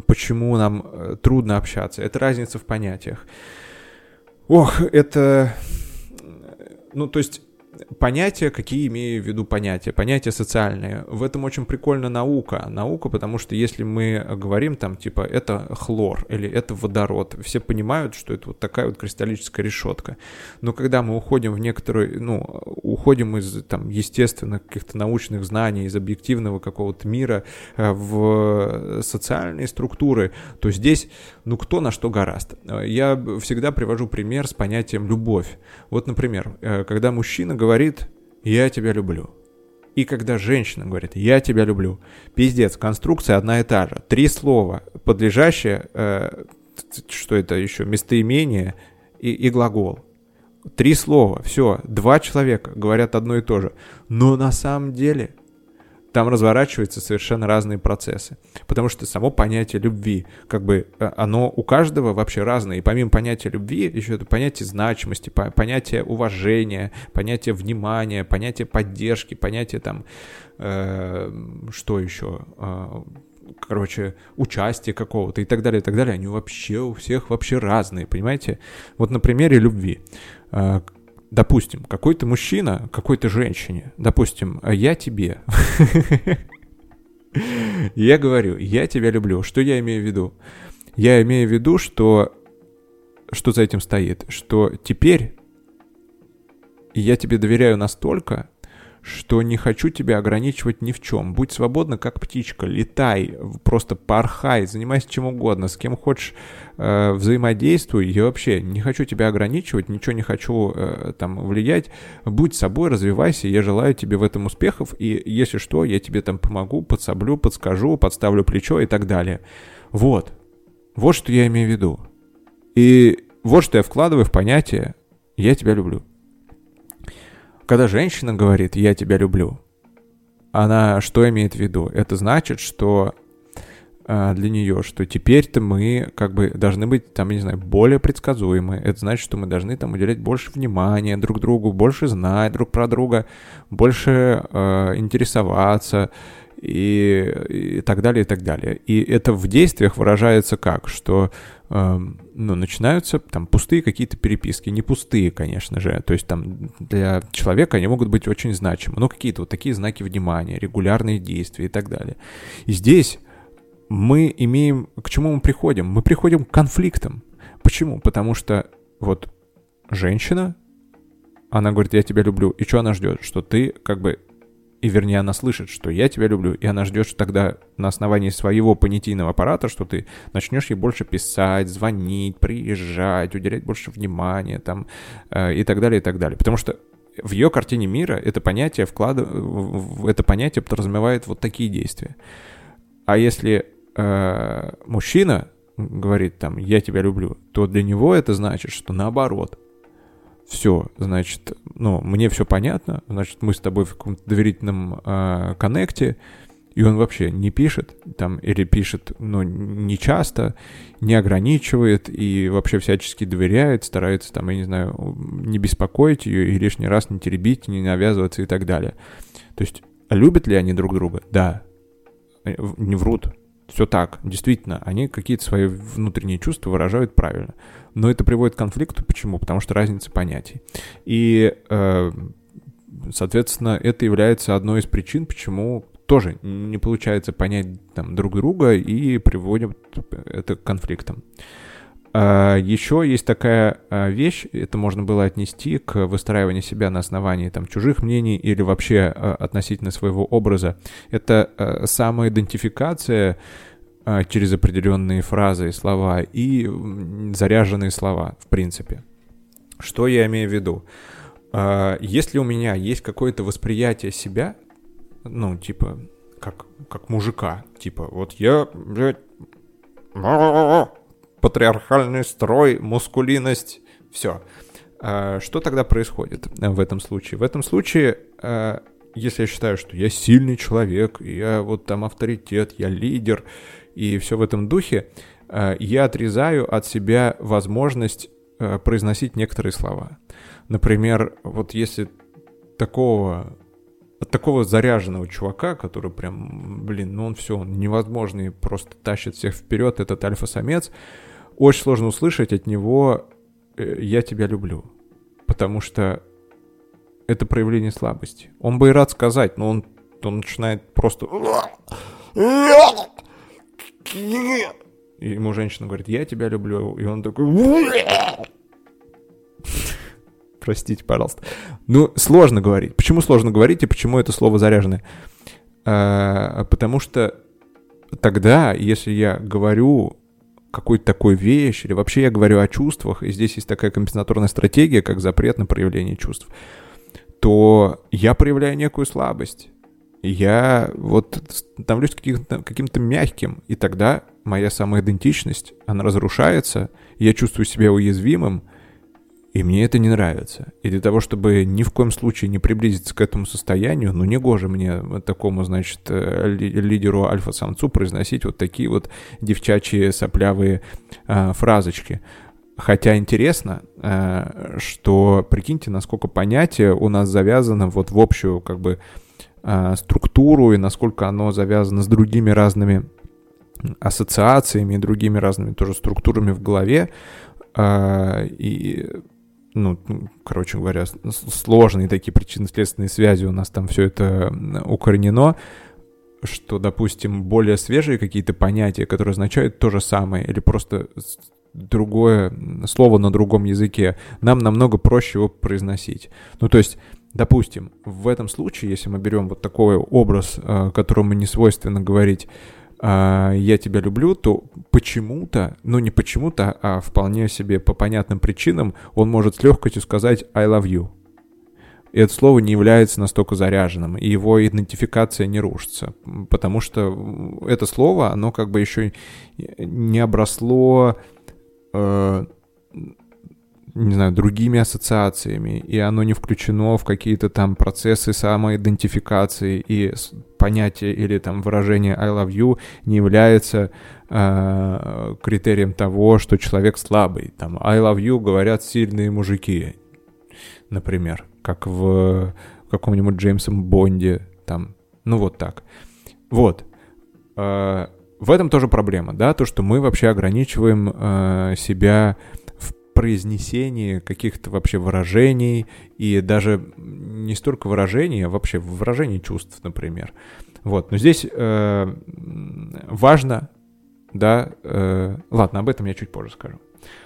Speaker 1: почему нам э, трудно общаться, это разница в понятиях. Ох, это, ну то есть понятия, какие имею в виду понятия, понятия социальные. В этом очень прикольна наука. Наука, потому что если мы говорим там, типа, это хлор или это водород, все понимают, что это вот такая вот кристаллическая решетка. Но когда мы уходим в некоторую, ну, уходим из там естественных каких-то научных знаний, из объективного какого-то мира э, в социальные структуры, то здесь, ну, кто на что гораст. Я всегда привожу пример с понятием любовь. Вот, например, э, когда мужчина говорит говорит «я тебя люблю». И когда женщина говорит «я тебя люблю», пиздец, конструкция одна и та же. Три слова, подлежащие, э, что это еще, местоимение и, и глагол. Три слова, все, два человека говорят одно и то же. Но на самом деле там разворачиваются совершенно разные процессы. Потому что само понятие любви, как бы э, оно у каждого вообще разное. И помимо понятия любви, еще это понятие значимости, понятие уважения, понятие внимания, понятие поддержки, понятие там, э, что еще, э, короче, участия какого-то и так далее, и так далее, они вообще у всех вообще разные, понимаете? Вот на примере любви. Допустим, какой-то мужчина, какой-то женщине, допустим, а я тебе. *laughs* Я говорю, я тебя люблю. Что я имею в виду? Я имею в виду, что что за этим стоит, что теперь я тебе доверяю настолько, что не хочу тебя ограничивать ни в чем. Будь свободна, как птичка, летай, просто порхай, занимайся чем угодно, с кем хочешь э, взаимодействуй. Я вообще не хочу тебя ограничивать, ничего не хочу э, там влиять. Будь собой, развивайся, я желаю тебе в этом успехов, и если что, я тебе там помогу, подсоблю, подскажу, подставлю плечо и так далее. Вот. Вот что я имею в виду. И вот что я вкладываю в понятие «я тебя люблю». Когда женщина говорит «я тебя люблю», она что имеет в виду? Это значит, что э, для нее, что теперь-то мы как бы должны быть, там, не знаю, более предсказуемы. Это значит, что мы должны там уделять больше внимания друг другу, больше знать друг про друга, больше э, интересоваться и, и так далее, и так далее. И это в действиях выражается как? Что ну, начинаются там пустые какие-то переписки. Не пустые, конечно же. То есть там для человека они могут быть очень значимы. Но какие-то вот такие знаки внимания, регулярные действия и так далее. И здесь мы имеем... К чему мы приходим? Мы приходим к конфликтам. Почему? Потому что вот женщина, она говорит, я тебя люблю. И что она ждет? Что ты как бы и вернее она слышит, что я тебя люблю, и она ждет что тогда на основании своего понятийного аппарата, что ты начнешь ей больше писать, звонить, приезжать, уделять больше внимания там э, и так далее, и так далее. Потому что в ее картине мира это понятие вклад... это понятие подразумевает вот такие действия. А если э, мужчина говорит там «я тебя люблю», то для него это значит, что наоборот – все, значит, ну, мне все понятно, значит, мы с тобой в каком-то доверительном э, коннекте, и он вообще не пишет, там, или пишет, ну, не часто, не ограничивает и вообще всячески доверяет, старается, там, я не знаю, не беспокоить ее и лишний раз не теребить, не навязываться и так далее. То есть, любят ли они друг друга? Да. Э, не врут. Все так, действительно, они какие-то свои внутренние чувства выражают правильно. Но это приводит к конфликту. Почему? Потому что разница понятий. И, э, соответственно, это является одной из причин, почему тоже не получается понять там, друг друга и приводит это к конфликтам. А, Еще есть такая а, вещь, это можно было отнести к выстраиванию себя на основании там, чужих мнений или вообще а, относительно своего образа. Это самоидентификация через определенные фразы и слова и заряженные слова, в принципе. Что я имею в виду? Если у меня есть какое-то восприятие себя, ну, типа, как, как мужика. Типа, вот я, блядь, патриархальный строй, мускулинность, все. А, что тогда происходит в этом случае? В этом случае, а, если я считаю, что я сильный человек, я вот там авторитет, я лидер, и все в этом духе, а, я отрезаю от себя возможность произносить некоторые слова. Например, вот если такого от такого заряженного чувака, который прям, блин, ну он все, он невозможный, просто тащит всех вперед, этот альфа-самец, очень сложно услышать от него э, «я тебя люблю», потому что это проявление слабости. Он бы и рад сказать, но он, он начинает просто... И ему женщина говорит, я тебя люблю, и он такой простите, пожалуйста. Ну, сложно говорить. Почему сложно говорить и почему это слово заряженное? А, потому что тогда, если я говорю какую-то такую вещь, или вообще я говорю о чувствах, и здесь есть такая компенсаторная стратегия, как запрет на проявление чувств, то я проявляю некую слабость. Я вот становлюсь каким-то, каким-то мягким, и тогда моя самоидентичность, она разрушается, я чувствую себя уязвимым, и мне это не нравится. И для того, чтобы ни в коем случае не приблизиться к этому состоянию, ну, не гоже мне такому, значит, э, лидеру альфа-самцу произносить вот такие вот девчачьи соплявые э, фразочки. Хотя интересно, э, что, прикиньте, насколько понятие у нас завязано вот в общую, как бы, э, структуру, и насколько оно завязано с другими разными ассоциациями и другими разными тоже структурами в голове. Э, и ну, короче говоря, сложные такие причинно-следственные связи у нас там все это укоренено, что, допустим, более свежие какие-то понятия, которые означают то же самое, или просто другое слово на другом языке, нам намного проще его произносить. Ну, то есть, допустим, в этом случае, если мы берем вот такой образ, э, которому не свойственно говорить, а, я тебя люблю, то почему-то, ну не почему-то, а вполне себе по понятным причинам он может с легкостью сказать I love you. И это слово не является настолько заряженным, и его идентификация не рушится, потому что это слово, оно как бы еще не обросло э, не знаю, другими ассоциациями, и оно не включено в какие-то там процессы самоидентификации, и понятие или там выражение I love you не является э, критерием того, что человек слабый. Там I love you говорят сильные мужики, например, как в каком-нибудь Джеймсом Бонде, там, ну вот так. Вот. Э, в этом тоже проблема, да, то, что мы вообще ограничиваем э, себя произнесении каких-то вообще выражений и даже не столько выражений, а вообще выражений чувств, например. Вот, но здесь э, важно, да, э, ладно, об этом я чуть позже скажу.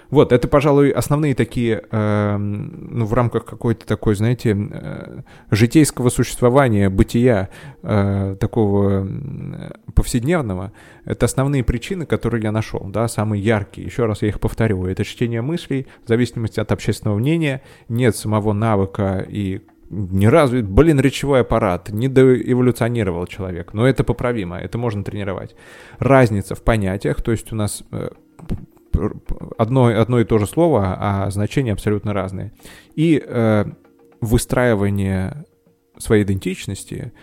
Speaker 1: Вот, это, пожалуй, основные такие, э, ну, в рамках какой-то такой, знаете, э, житейского существования, бытия, э, такого повседневного, это основные причины, которые я нашел, да, самые яркие. Еще раз я их повторю. Это чтение мыслей, в зависимости от общественного мнения, нет самого навыка и не развит, блин, речевой аппарат, не доэволюционировал человек, но это поправимо, это можно тренировать. Разница в понятиях, то есть у нас э, одно, одно и то же слово, а значения абсолютно разные. И э, выстраивание своей идентичности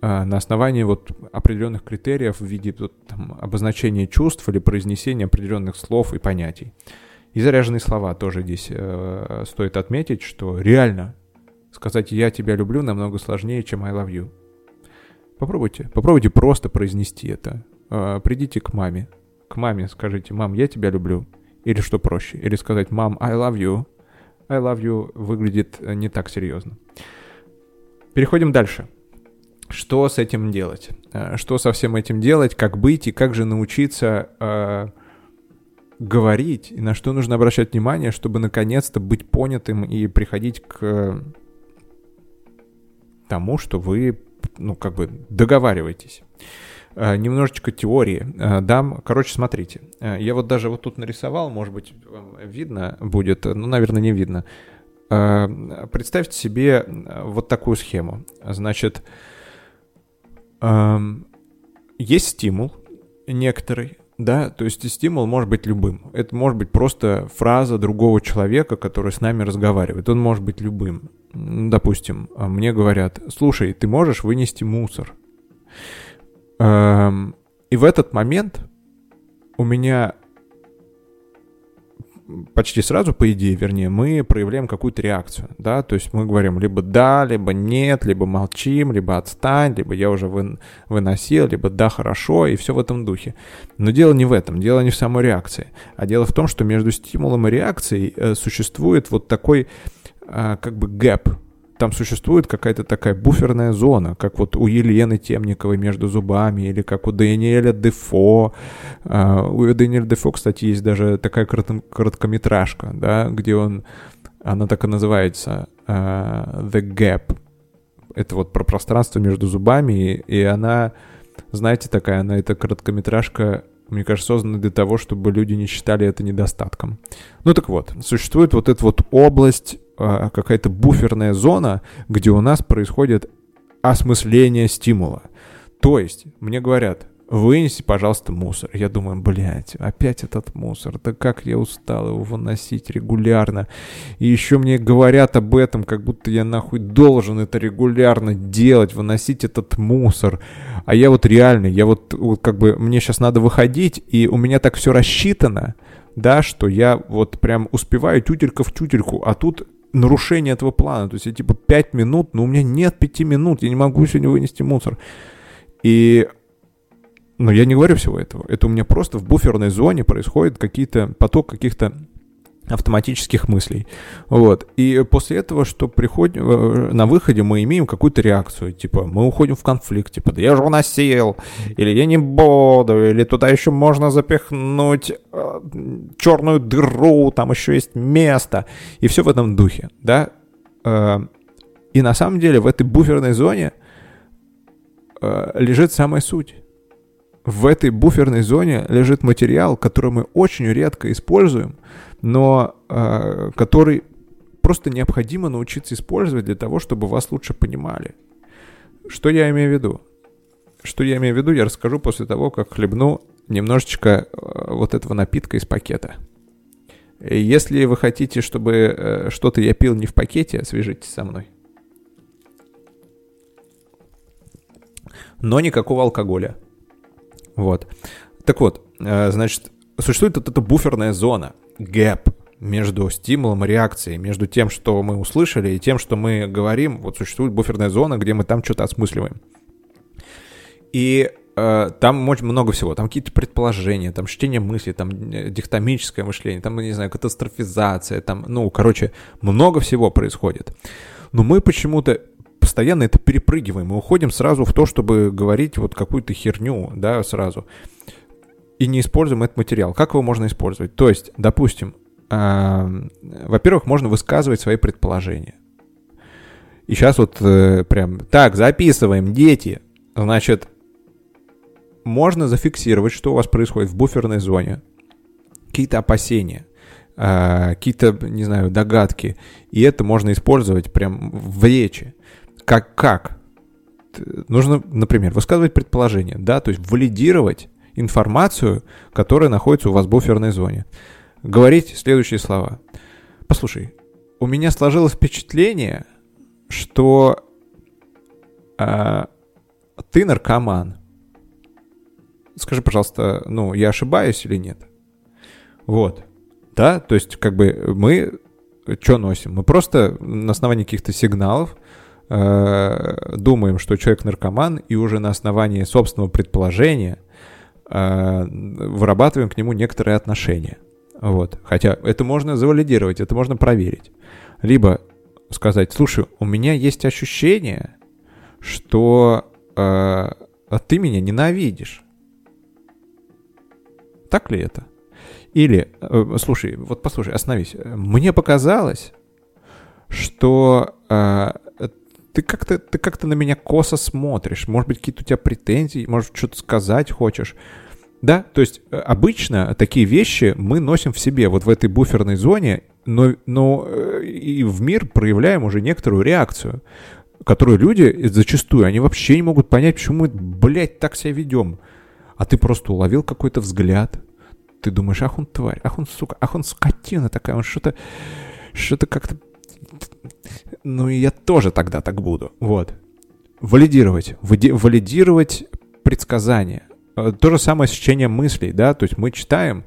Speaker 1: э, на основании вот определенных критериев в виде вот, там, обозначения чувств или произнесения определенных слов и понятий. И заряженные слова тоже здесь э, стоит отметить, что реально сказать «я тебя люблю» намного сложнее, чем «I love you». Попробуйте, попробуйте просто произнести это. Э, придите к маме, к маме скажите «мам, я тебя люблю». Или что проще, или сказать «мам, I love you». I love you выглядит э, не так серьезно. Переходим дальше. Что с этим делать? Э, что со всем этим делать? Как быть и как же научиться э, говорить? И на что нужно обращать внимание, чтобы наконец-то быть понятым и приходить к тому, что вы, ну, как бы договариваетесь. Э, немножечко теории э, дам. Короче, смотрите. Э, я вот даже вот тут нарисовал, может быть, видно будет, ну, наверное, не видно. Представьте себе вот такую схему. Значит, эм, есть стимул некоторый, да, то есть стимул может быть любым. Это может быть просто фраза другого человека, который с нами разговаривает. Он может быть любым. Допустим, мне говорят, слушай, ты можешь вынести мусор? Эм, и в этот момент у меня почти сразу, по идее, вернее, мы проявляем какую-то реакцию, да, то есть мы говорим либо да, либо нет, либо молчим, либо отстань, либо я уже вы, выносил, либо да, хорошо, и все в этом духе. Но дело не в этом, дело не в самой реакции, а дело в том, что между стимулом и реакцией э, существует вот такой э, как бы гэп, там существует какая-то такая буферная зона, как вот у Елены Темниковой между зубами, или как у Даниэля Дефо. Uh, у Даниэля Дефо, кстати, есть даже такая короткометражка, да, где он, она так и называется, uh, The Gap. Это вот про пространство между зубами, и, она, знаете, такая, она, эта короткометражка мне кажется, создана для того, чтобы люди не считали это недостатком. Ну так вот, существует вот эта вот область а, какая-то буферная зона, где у нас происходит осмысление стимула. То есть, мне говорят, вынеси, пожалуйста, мусор. Я думаю, блядь, опять этот мусор. Да как я устал его выносить регулярно. И еще мне говорят об этом, как будто я нахуй должен это регулярно делать, выносить этот мусор. А я вот реально, я вот, вот как бы, мне сейчас надо выходить, и у меня так все рассчитано, да, что я вот прям успеваю тютелька в тютельку, а тут нарушение этого плана. То есть я типа 5 минут, но у меня нет 5 минут, я не могу сегодня вынести мусор. И но я не говорю всего этого. Это у меня просто в буферной зоне происходит какие-то поток каких-то автоматических мыслей. Вот. И после этого, что приходим э, на выходе, мы имеем какую-то реакцию. Типа, мы уходим в конфликт. Типа, да я же уносил. Или я не буду. Или туда еще можно запихнуть э, черную дыру. Там еще есть место. И все в этом духе. Да? Э, и на самом деле в этой буферной зоне э, лежит самая суть. В этой буферной зоне лежит материал, который мы очень редко используем, но э, который просто необходимо научиться использовать для того, чтобы вас лучше понимали. Что я имею в виду? Что я имею в виду, я расскажу после того, как хлебну немножечко э, вот этого напитка из пакета. Если вы хотите, чтобы э, что-то я пил не в пакете, свяжитесь со мной. Но никакого алкоголя. Вот. Так вот, э, значит, существует вот эта буферная зона, гэп между стимулом и реакцией, между тем, что мы услышали, и тем, что мы говорим. Вот существует буферная зона, где мы там что-то осмысливаем. И э, там очень много всего. Там какие-то предположения, там чтение мыслей, там э, дихтомическое мышление, там, не знаю, катастрофизация, там, ну, короче, много всего происходит. Но мы почему-то постоянно это перепрыгиваем. Мы уходим сразу в то, чтобы говорить вот какую-то херню, да, сразу. И не используем этот материал. Как его можно использовать? То есть, допустим, во-первых, можно высказывать свои предположения. И сейчас вот э, прям, так, записываем, дети. Значит, можно зафиксировать, что у вас происходит в буферной зоне. Какие-то опасения, э, какие-то, не знаю, догадки. И это можно использовать прям в речи. Как? Как? Нужно, например, высказывать предположение, да, то есть валидировать информацию, которая находится у вас в буферной зоне. Говорить следующие слова. Послушай, у меня сложилось впечатление, что э, ты наркоман. Скажи, пожалуйста, ну, я ошибаюсь или нет? Вот. Да, то есть как бы мы что носим? Мы просто на основании каких-то сигналов э, думаем, что человек наркоман, и уже на основании собственного предположения э, вырабатываем к нему некоторые отношения. Вот. Хотя это можно завалидировать, это можно проверить. Либо сказать, слушай, у меня есть ощущение, что э, ты меня ненавидишь. Так ли это? Или, э, слушай, вот послушай, остановись. Мне показалось, что э, ты как-то ты как-то на меня косо смотришь. Может быть, какие-то у тебя претензии, может, что-то сказать хочешь. Да, то есть э, обычно такие вещи мы носим в себе, вот в этой буферной зоне, но, но э, и в мир проявляем уже некоторую реакцию, которую люди зачастую, они вообще не могут понять, почему мы, блядь, так себя ведем. А ты просто уловил какой-то взгляд, ты думаешь, ах он тварь, ах он сука, ах он скотина такая, он что-то, что-то как-то... Ну и я тоже тогда так буду. Вот. Валидировать. Валидировать предсказания. Э, то же самое с чтением мыслей, да, то есть мы читаем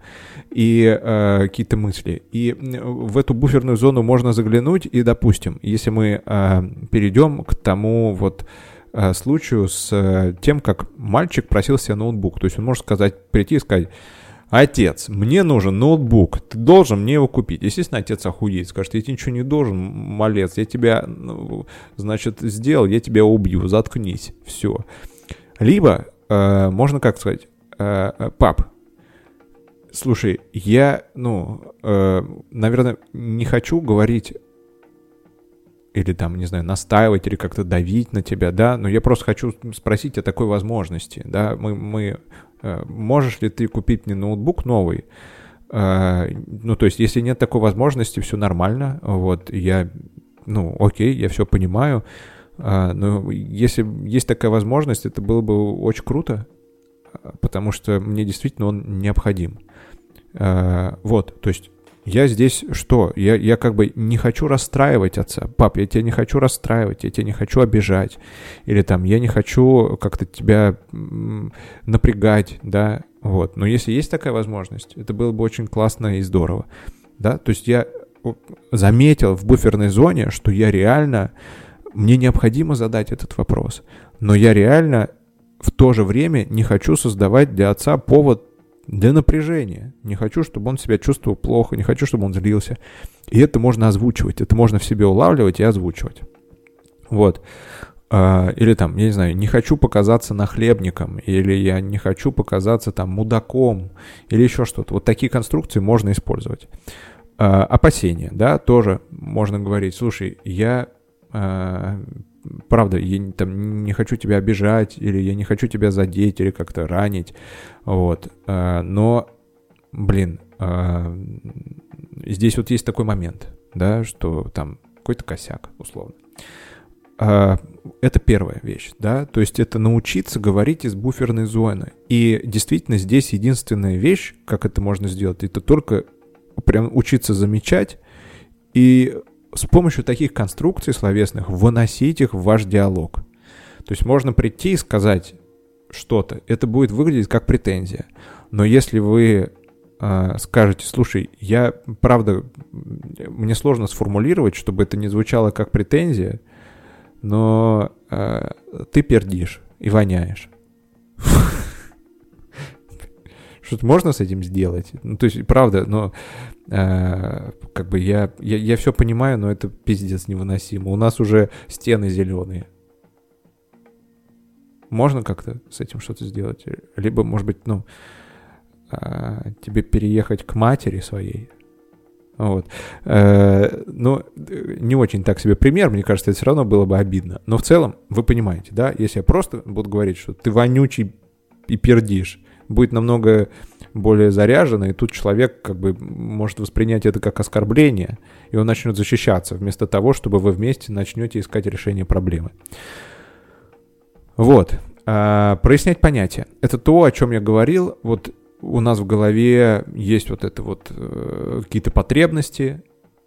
Speaker 1: и э, какие-то мысли, и в эту буферную зону можно заглянуть, и, допустим, если мы э, перейдем к тому вот э, случаю с э, тем, как мальчик просил себе ноутбук, то есть он может сказать, прийти и сказать, Отец, мне нужен ноутбук, ты должен мне его купить. Естественно, отец охуеет, скажет, я тебе ничего не должен, малец, я тебя, ну, значит, сделал, я тебя убью, заткнись, все. Либо э, можно как сказать, э, э, пап, слушай, я, ну, э, наверное, не хочу говорить или там, не знаю, настаивать или как-то давить на тебя, да, но я просто хочу спросить о такой возможности, да, мы, мы можешь ли ты купить мне ноутбук новый? Э, ну, то есть, если нет такой возможности, все нормально. Вот, я, ну, окей, я все понимаю. Э, но если есть такая возможность, это было бы очень круто, потому что мне действительно он необходим. Вот, то есть я здесь что? Я, я как бы не хочу расстраивать отца. Пап, я тебя не хочу расстраивать, я тебя не хочу обижать. Или там, я не хочу как-то тебя напрягать, да, вот. Но если есть такая возможность, это было бы очень классно и здорово, да. То есть я заметил в буферной зоне, что я реально, мне необходимо задать этот вопрос, но я реально в то же время не хочу создавать для отца повод для напряжения. Не хочу, чтобы он себя чувствовал плохо, не хочу, чтобы он злился. И это можно озвучивать, это можно в себе улавливать и озвучивать. Вот. А, или там, я не знаю, не хочу показаться нахлебником, или я не хочу показаться там мудаком, или еще что-то. Вот такие конструкции можно использовать. А, опасения, да, тоже можно говорить, слушай, я а, правда, я там не хочу тебя обижать, или я не хочу тебя задеть, или как-то ранить, вот, а, но, блин, а, здесь вот есть такой момент, да, что там какой-то косяк, условно. А, это первая вещь, да, то есть это научиться говорить из буферной зоны. И действительно здесь единственная вещь, как это можно сделать, это только прям учиться замечать и с помощью таких конструкций словесных выносить их в ваш диалог. То есть можно прийти и сказать что-то, это будет выглядеть как претензия. Но если вы э, скажете, слушай, я, правда, мне сложно сформулировать, чтобы это не звучало как претензия, но э, ты пердишь и воняешь. *laughs* Что-то можно с этим сделать? Ну, то есть, правда, но э, как бы я, я, я все понимаю, но это пиздец невыносимо. У нас уже стены зеленые. Можно как-то с этим что-то сделать? Либо, может быть, ну, э, тебе переехать к матери своей, вот. Э, но не очень так себе пример, мне кажется, это все равно было бы обидно. Но в целом, вы понимаете, да, если я просто буду говорить, что ты вонючий и пердишь, будет намного более заряжено, и тут человек как бы может воспринять это как оскорбление, и он начнет защищаться, вместо того, чтобы вы вместе начнете искать решение проблемы. Вот. А, прояснять понятия. Это то, о чем я говорил. Вот у нас в голове есть вот это вот э, какие-то потребности,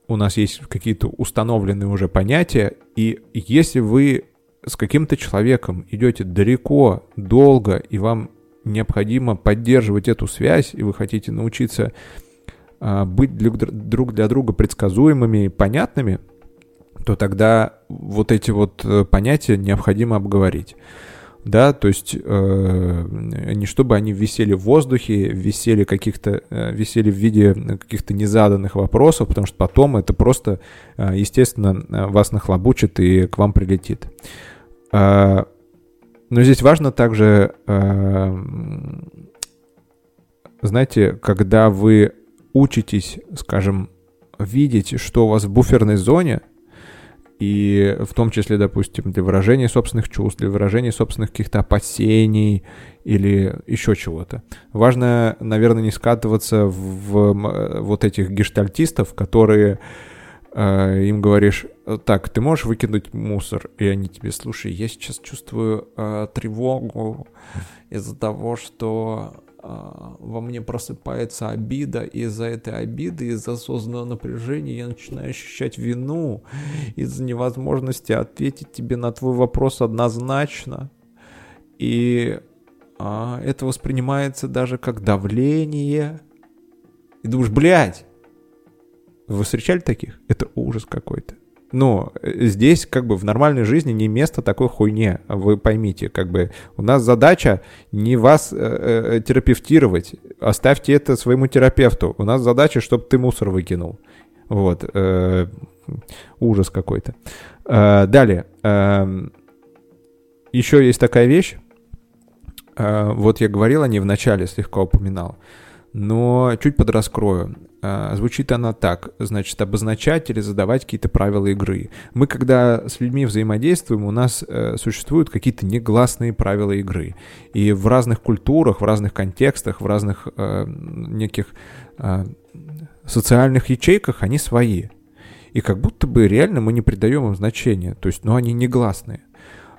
Speaker 1: у нас есть какие-то установленные уже понятия, и если вы с каким-то человеком идете далеко, долго, и вам необходимо поддерживать эту связь, и вы хотите научиться а, быть друг для друга предсказуемыми и понятными, то тогда вот эти вот э, понятия необходимо обговорить да, то есть э, не чтобы они висели в воздухе, висели каких-то, э, висели в виде каких-то незаданных вопросов, потому что потом это просто, э, естественно, вас нахлобучит и к вам прилетит. Э, но здесь важно также, э, знаете, когда вы учитесь, скажем, видеть, что у вас в буферной зоне – и в том числе, допустим, для выражения собственных чувств, для выражения собственных каких-то опасений или еще чего-то. Важно, наверное, не скатываться в вот этих гештальтистов, которые э, им говоришь, так, ты можешь выкинуть мусор? И они тебе, слушай, я сейчас чувствую э, тревогу из-за того, что а, во мне просыпается обида, из-за этой обиды, из-за осознанного напряжения я начинаю ощущать вину из-за невозможности ответить тебе на твой вопрос однозначно. И а, это воспринимается даже как давление. И думаешь, блядь, вы встречали таких? Это ужас какой-то. Но э, здесь как бы в нормальной жизни не место такой хуйне, вы поймите, как бы у нас задача не вас э, э, терапевтировать, оставьте это своему терапевту, у нас задача, чтобы ты мусор выкинул. Вот, э, ужас какой-то. Э, далее, э, еще есть такая вещь, э, вот я говорил о ней в начале, слегка упоминал, но чуть подраскрою. А, звучит она так, значит, обозначать или задавать какие-то правила игры. Мы, когда с людьми взаимодействуем, у нас э, существуют какие-то негласные правила игры. И в разных культурах, в разных контекстах, в разных э, неких э, социальных ячейках они свои. И как будто бы реально мы не придаем им значения. То есть, ну, они негласные.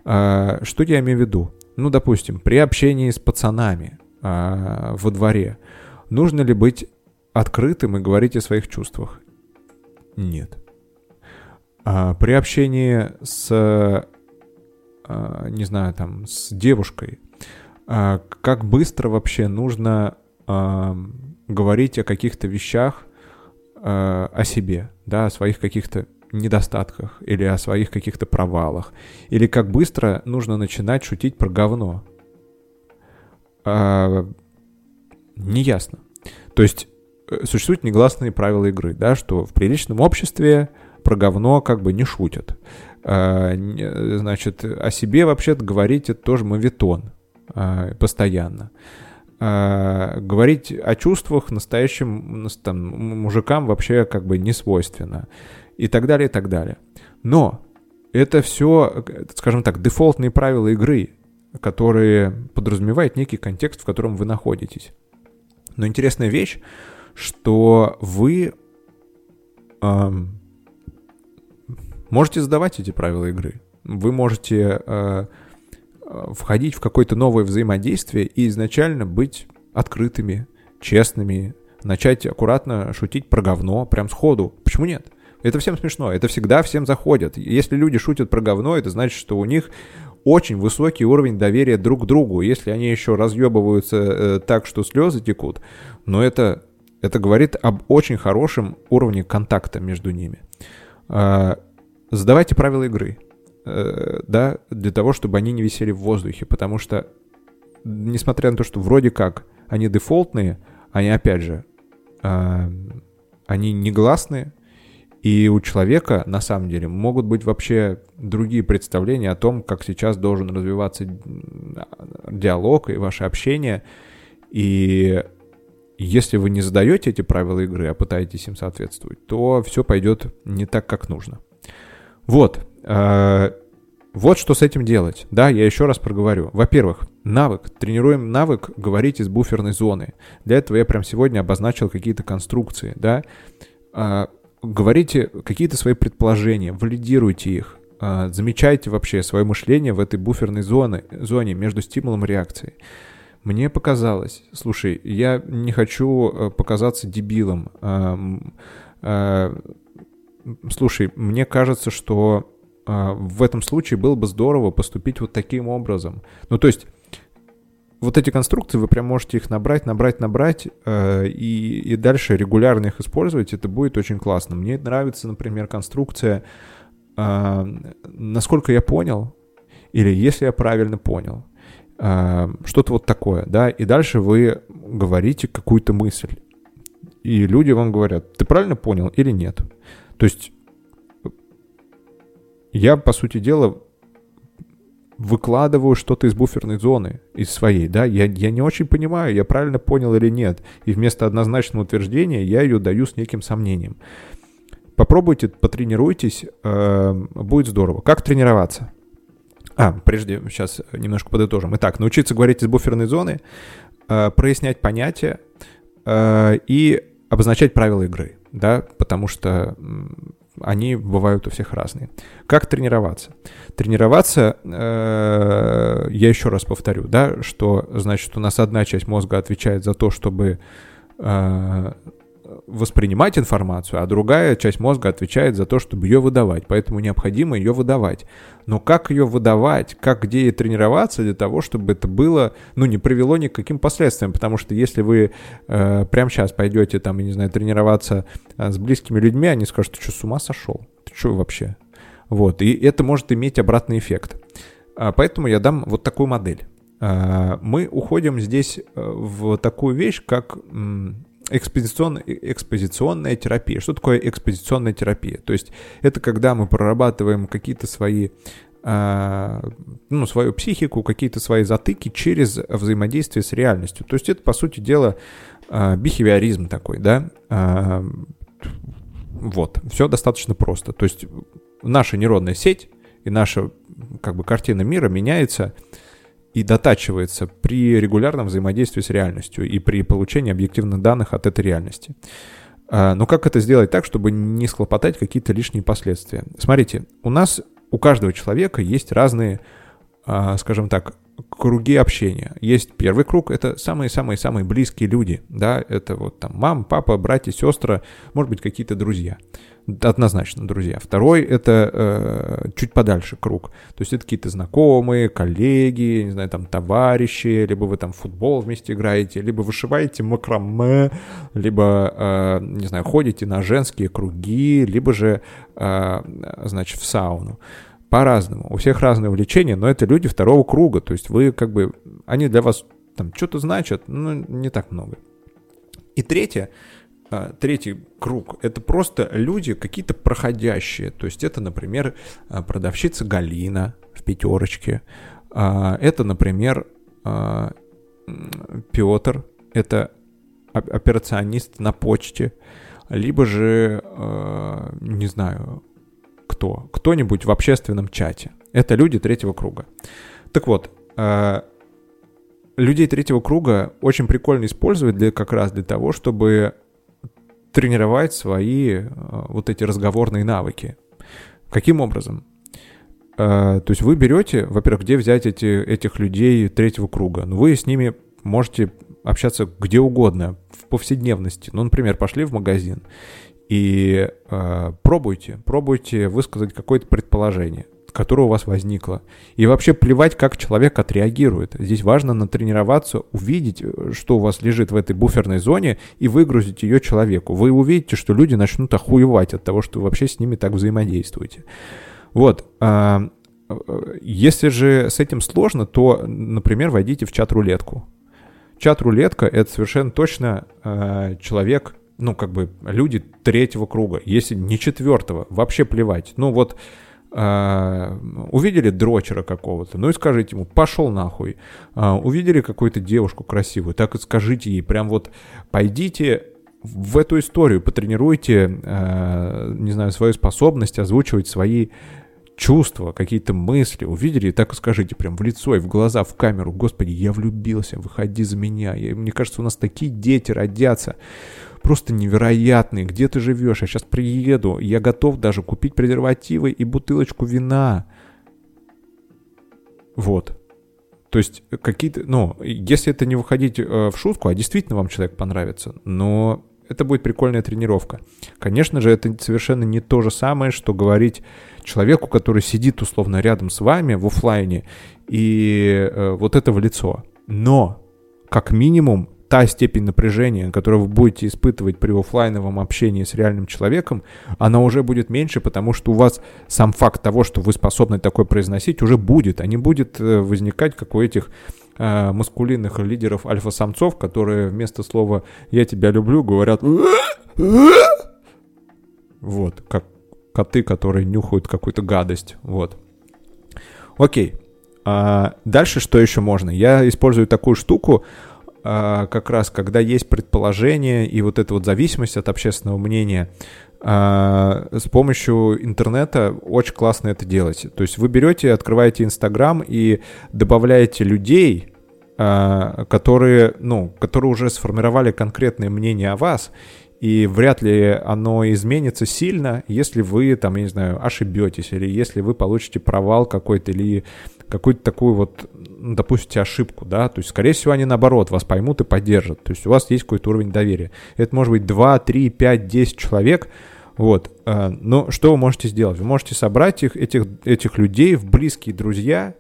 Speaker 1: Э, что я имею в виду? Ну, допустим, при общении с пацанами э, во дворе нужно ли быть открытым и говорить о своих чувствах? Нет. А при общении с, а, не знаю, там, с девушкой, а, как быстро вообще нужно говорить о каких-то вещах о себе, да, о своих каких-то недостатках или о своих каких-то провалах, или как быстро нужно начинать шутить про говно. А, неясно. То есть существуют негласные правила игры, да, что в приличном обществе про говно как бы не шутят. А, значит, о себе вообще-то говорить это тоже мавитон а, постоянно. А, говорить о чувствах настоящим там, мужикам вообще как бы не свойственно. И так далее, и так далее. Но это все, скажем так, дефолтные правила игры, которые подразумевают некий контекст, в котором вы находитесь. Но интересная вещь, что вы эм, можете задавать эти правила игры. Вы можете э, входить в какое-то новое взаимодействие и изначально быть открытыми, честными, начать аккуратно шутить про говно прям сходу. Почему нет? Это всем смешно, это всегда всем заходит. Если люди шутят про говно, это значит, что у них очень высокий уровень доверия друг к другу. Если они еще разъебываются э, так, что слезы текут, но это это говорит об очень хорошем уровне контакта между ними. Задавайте правила игры, э, да, для того, чтобы они не висели в воздухе, потому что, несмотря на то, что вроде как они дефолтные, они, опять же, а, они негласные, и у человека, на самом деле, могут быть вообще другие представления о том, как сейчас должен развиваться диалог и ваше общение. И если вы не задаете эти правила игры, а пытаетесь им соответствовать, то все пойдет не так, как нужно. Вот. Э, вот что с этим делать. Да, я еще раз проговорю. Во-первых, навык. Тренируем навык говорить из буферной зоны. Для этого я прям сегодня обозначил какие-то конструкции. Да? Э, говорите какие-то свои предположения, валидируйте их. Э, замечайте вообще свое мышление в этой буферной зоне, зоне между стимулом и реакцией. Мне показалось, слушай, я не хочу э, показаться дебилом. Э, слушай, мне кажется, что э, в этом случае было бы здорово поступить вот таким образом. Ну, то есть вот эти конструкции, вы прям можете их набрать, набрать, набрать, и, и дальше регулярно их использовать, это будет очень классно. Мне нравится, например, конструкция, насколько я понял, или если я правильно понял, что-то вот такое, да, и дальше вы говорите какую-то мысль, и люди вам говорят, ты правильно понял или нет. То есть я, по сути дела, выкладываю что-то из буферной зоны, из своей, да, я, я не очень понимаю, я правильно понял или нет, и вместо однозначного утверждения я ее даю с неким сомнением. Попробуйте, потренируйтесь, э, будет здорово. Как тренироваться? А, прежде, сейчас немножко подытожим. Итак, научиться говорить из буферной зоны, э, прояснять понятия э, и обозначать правила игры, да, потому что они бывают у всех разные. Как тренироваться? Тренироваться, э, я еще раз повторю, да, что значит у нас одна часть мозга отвечает за то, чтобы э, воспринимать информацию, а другая часть мозга отвечает за то, чтобы ее выдавать. Поэтому необходимо ее выдавать. Но как ее выдавать, как где ей тренироваться для того, чтобы это было, ну, не привело ни к каким последствиям. Потому что если вы э, прямо сейчас пойдете, там, я не знаю, тренироваться э, с близкими людьми, они скажут, ты что, с ума сошел? Ты что вообще? Вот, и это может иметь обратный эффект. А, поэтому я дам вот такую модель. А, мы уходим здесь э, в такую вещь, как экспозиционная, экспозиционная терапия. Что такое экспозиционная терапия? То есть это когда мы прорабатываем какие-то свои а, ну, свою психику, какие-то свои затыки через взаимодействие с реальностью. То есть это, по сути дела, а, бихевиоризм такой, да? А, вот, все достаточно просто. То есть наша нейронная сеть и наша как бы картина мира меняется и дотачивается при регулярном взаимодействии с реальностью и при получении объективных данных от этой реальности. А, но как это сделать так, чтобы не схлопотать какие-то лишние последствия? Смотрите, у нас, у каждого человека есть разные, а, скажем так, круги общения. Есть первый круг, это самые-самые-самые близкие люди, да, это вот там мама, папа, братья, сестры, может быть, какие-то друзья однозначно друзья. Второй — это э, чуть подальше круг. То есть это какие-то знакомые, коллеги, не знаю, там товарищи, либо вы там в футбол вместе играете, либо вышиваете макраме, либо, э, не знаю, ходите на женские круги, либо же, э, значит, в сауну. По-разному. У всех разные увлечения, но это люди второго круга. То есть вы как бы... Они для вас там что-то значат, но не так много. И третье — третий круг — это просто люди какие-то проходящие. То есть это, например, а, продавщица Галина в пятерочке. А, это, например, Петр, это операционист на почте. Либо же, не знаю, кто, кто-нибудь в общественном чате. Это люди третьего круга. Так вот, людей третьего круга очень прикольно использовать для, как раз для того, чтобы тренировать свои э, вот эти разговорные навыки. Каким образом? Э, то есть вы берете, во-первых, где взять эти, этих людей третьего круга? Ну, вы с ними можете общаться где угодно, в повседневности. Ну, например, пошли в магазин и э, пробуйте, пробуйте высказать какое-то предположение которое у вас возникло. И вообще плевать, как человек отреагирует. Здесь важно натренироваться, увидеть, э, что у вас лежит в этой буферной зоне и выгрузить ее человеку. Вы увидите, что люди начнут охуевать от того, что вы вообще с ними так взаимодействуете. Вот. А, э, если же с этим сложно, то, например, войдите в чат-рулетку. Чат-рулетка — это совершенно точно э, человек, ну, как бы люди третьего круга, если не четвертого, вообще плевать. Ну, вот увидели дрочера какого-то, ну и скажите ему, пошел нахуй. Uh, увидели какую-то девушку красивую, так и скажите ей, прям вот пойдите в эту историю, потренируйте, uh, не знаю, свою способность озвучивать свои чувства, какие-то мысли, увидели, так и скажите прям в лицо и в глаза, в камеру, господи, я влюбился, выходи за меня. Я, мне кажется, у нас такие дети родятся просто невероятный. Где ты живешь? Я сейчас приеду. Я готов даже купить презервативы и бутылочку вина. Вот. То есть какие-то, ну, если это не выходить э, в шутку, а действительно вам человек понравится, но это будет прикольная тренировка. Конечно же, это совершенно не то же самое, что говорить человеку, который сидит условно рядом с вами в офлайне, и э, вот это в лицо. Но, как минимум, та степень напряжения, которую вы будете испытывать при офлайновом общении с реальным человеком, она уже будет меньше, потому что у вас сам факт того, что вы способны такое произносить, уже будет, а не будет э, возникать, как у этих э, маскулинных лидеров альфа-самцов, которые вместо слова «я тебя люблю» говорят вот, как коты, которые нюхают какую-то гадость, вот. Окей. А дальше что еще можно? Я использую такую штуку, как раз когда есть предположение и вот эта вот зависимость от общественного мнения, а, с помощью интернета очень классно это делать. То есть вы берете, открываете Инстаграм и добавляете людей, а, которые, ну, которые уже сформировали конкретное мнение о вас, и вряд ли оно изменится сильно, если вы, там, я не знаю, ошибетесь, или если вы получите провал какой-то, или какую-то такую вот, ну, допустите, ошибку, да, то есть, скорее всего, они наоборот вас поймут и поддержат, то есть у вас есть какой-то уровень доверия. Это может быть 2, 3, 5, 10 человек, вот, э, но что вы можете сделать? Вы можете собрать их, этих, этих людей в близкие друзья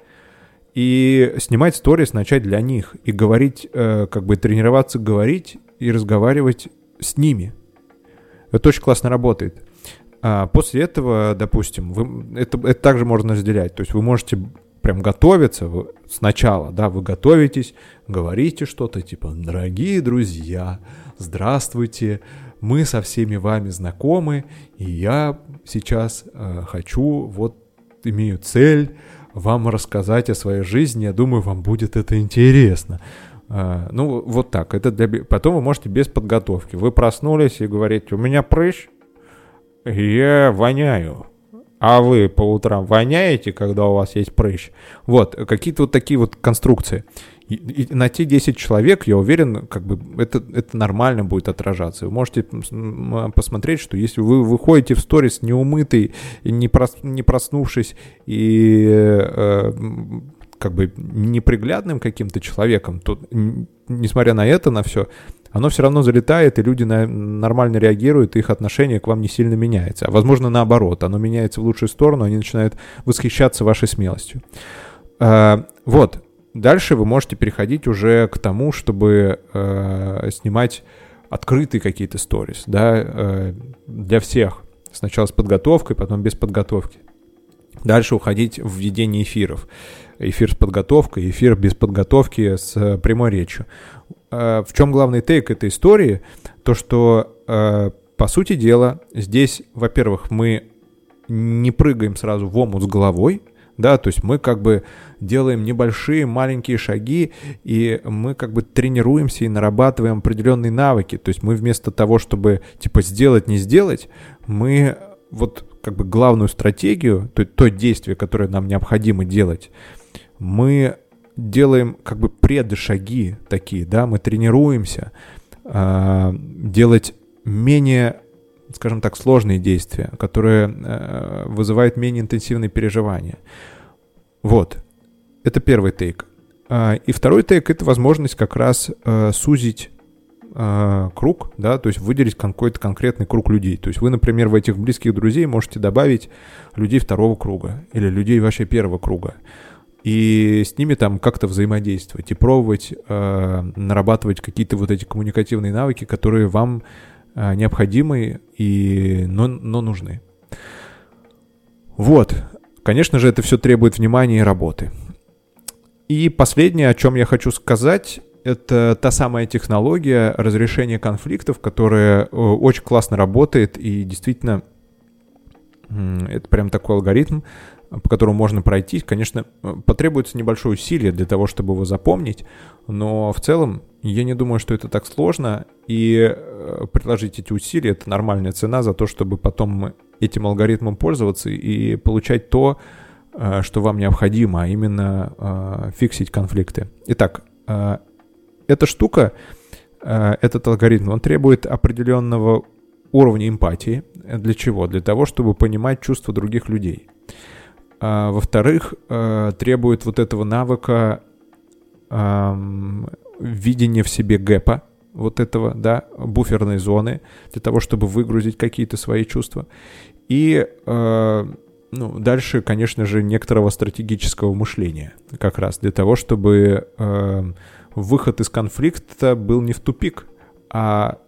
Speaker 1: и снимать сторис, начать для них, и говорить, э, как бы тренироваться говорить и разговаривать с ними. Это очень классно работает. А после этого, допустим, вы, это, это также можно разделять. То есть вы можете прям готовиться сначала, да, вы готовитесь, говорите что-то типа «Дорогие друзья, здравствуйте, мы со всеми вами знакомы, и я сейчас э, хочу, вот имею цель вам рассказать о своей жизни, я думаю, вам будет это интересно». Uh, ну, вот так. Это для... Потом вы можете без подготовки. Вы проснулись и говорите, у меня прыщ, я воняю. А вы по утрам воняете, когда у вас есть прыщ? Вот, какие-то вот такие вот конструкции. И, и на те 10 человек, я уверен, как бы это, это нормально будет отражаться. Вы можете посмотреть, что если вы выходите в сторис неумытый, не, прос, не проснувшись и э, как бы неприглядным каким-то человеком, то, несмотря на это, на все, оно все равно залетает, и люди на, нормально реагируют, и их отношение к вам не сильно меняется. А возможно, наоборот, оно меняется в лучшую сторону, они начинают восхищаться вашей смелостью. А, вот. Дальше вы можете переходить уже к тому, чтобы э, снимать открытые какие-то сторис, да, э, для всех. Сначала с подготовкой, потом без подготовки. Дальше уходить в ведение эфиров. Эфир с подготовкой, эфир без подготовки с прямой речью. Э, в чем главный тейк этой истории? То, что, э, по сути дела, здесь, во-первых, мы не прыгаем сразу в омут с головой, да, то есть мы как бы делаем небольшие маленькие шаги, и мы как бы тренируемся и нарабатываем определенные навыки, то есть мы вместо того, чтобы типа сделать, не сделать, мы вот как бы главную стратегию, то, то действие, которое нам необходимо делать, мы делаем как бы предшаги такие, да, мы тренируемся э, делать менее, скажем так, сложные действия, которые э, вызывают менее интенсивные переживания. Вот, это первый тейк. Э, и второй тейк — это возможность как раз э, сузить э, круг, да, то есть выделить какой-то конкретный круг людей. То есть вы, например, в этих близких друзей можете добавить людей второго круга или людей вообще первого круга и с ними там как-то взаимодействовать и пробовать э, нарабатывать какие-то вот эти коммуникативные навыки, которые вам э, необходимы и но, но нужны. Вот, конечно же, это все требует внимания и работы. И последнее, о чем я хочу сказать, это та самая технология разрешения конфликтов, которая э, очень классно работает и действительно это прям такой алгоритм, по которому можно пройтись, конечно, э, потребуется небольшое усилие для того, чтобы его запомнить, но в целом я не думаю, что это так сложно, и э, предложить эти усилия — это нормальная цена за то, чтобы потом этим алгоритмом пользоваться и получать то, э, что вам необходимо, а именно фиксить конфликты. Итак, эта штука, этот алгоритм, он требует определенного уровня эмпатии. Для чего? Для того, чтобы понимать чувства других людей. А, во-вторых, э, требует вот этого навыка видения в себе гэпа, вот этого, да, буферной зоны для того, чтобы выгрузить какие-то свои чувства. И э, ну, дальше, конечно же, некоторого стратегического мышления, как раз для того, чтобы э, выход из конфликта был не в тупик, а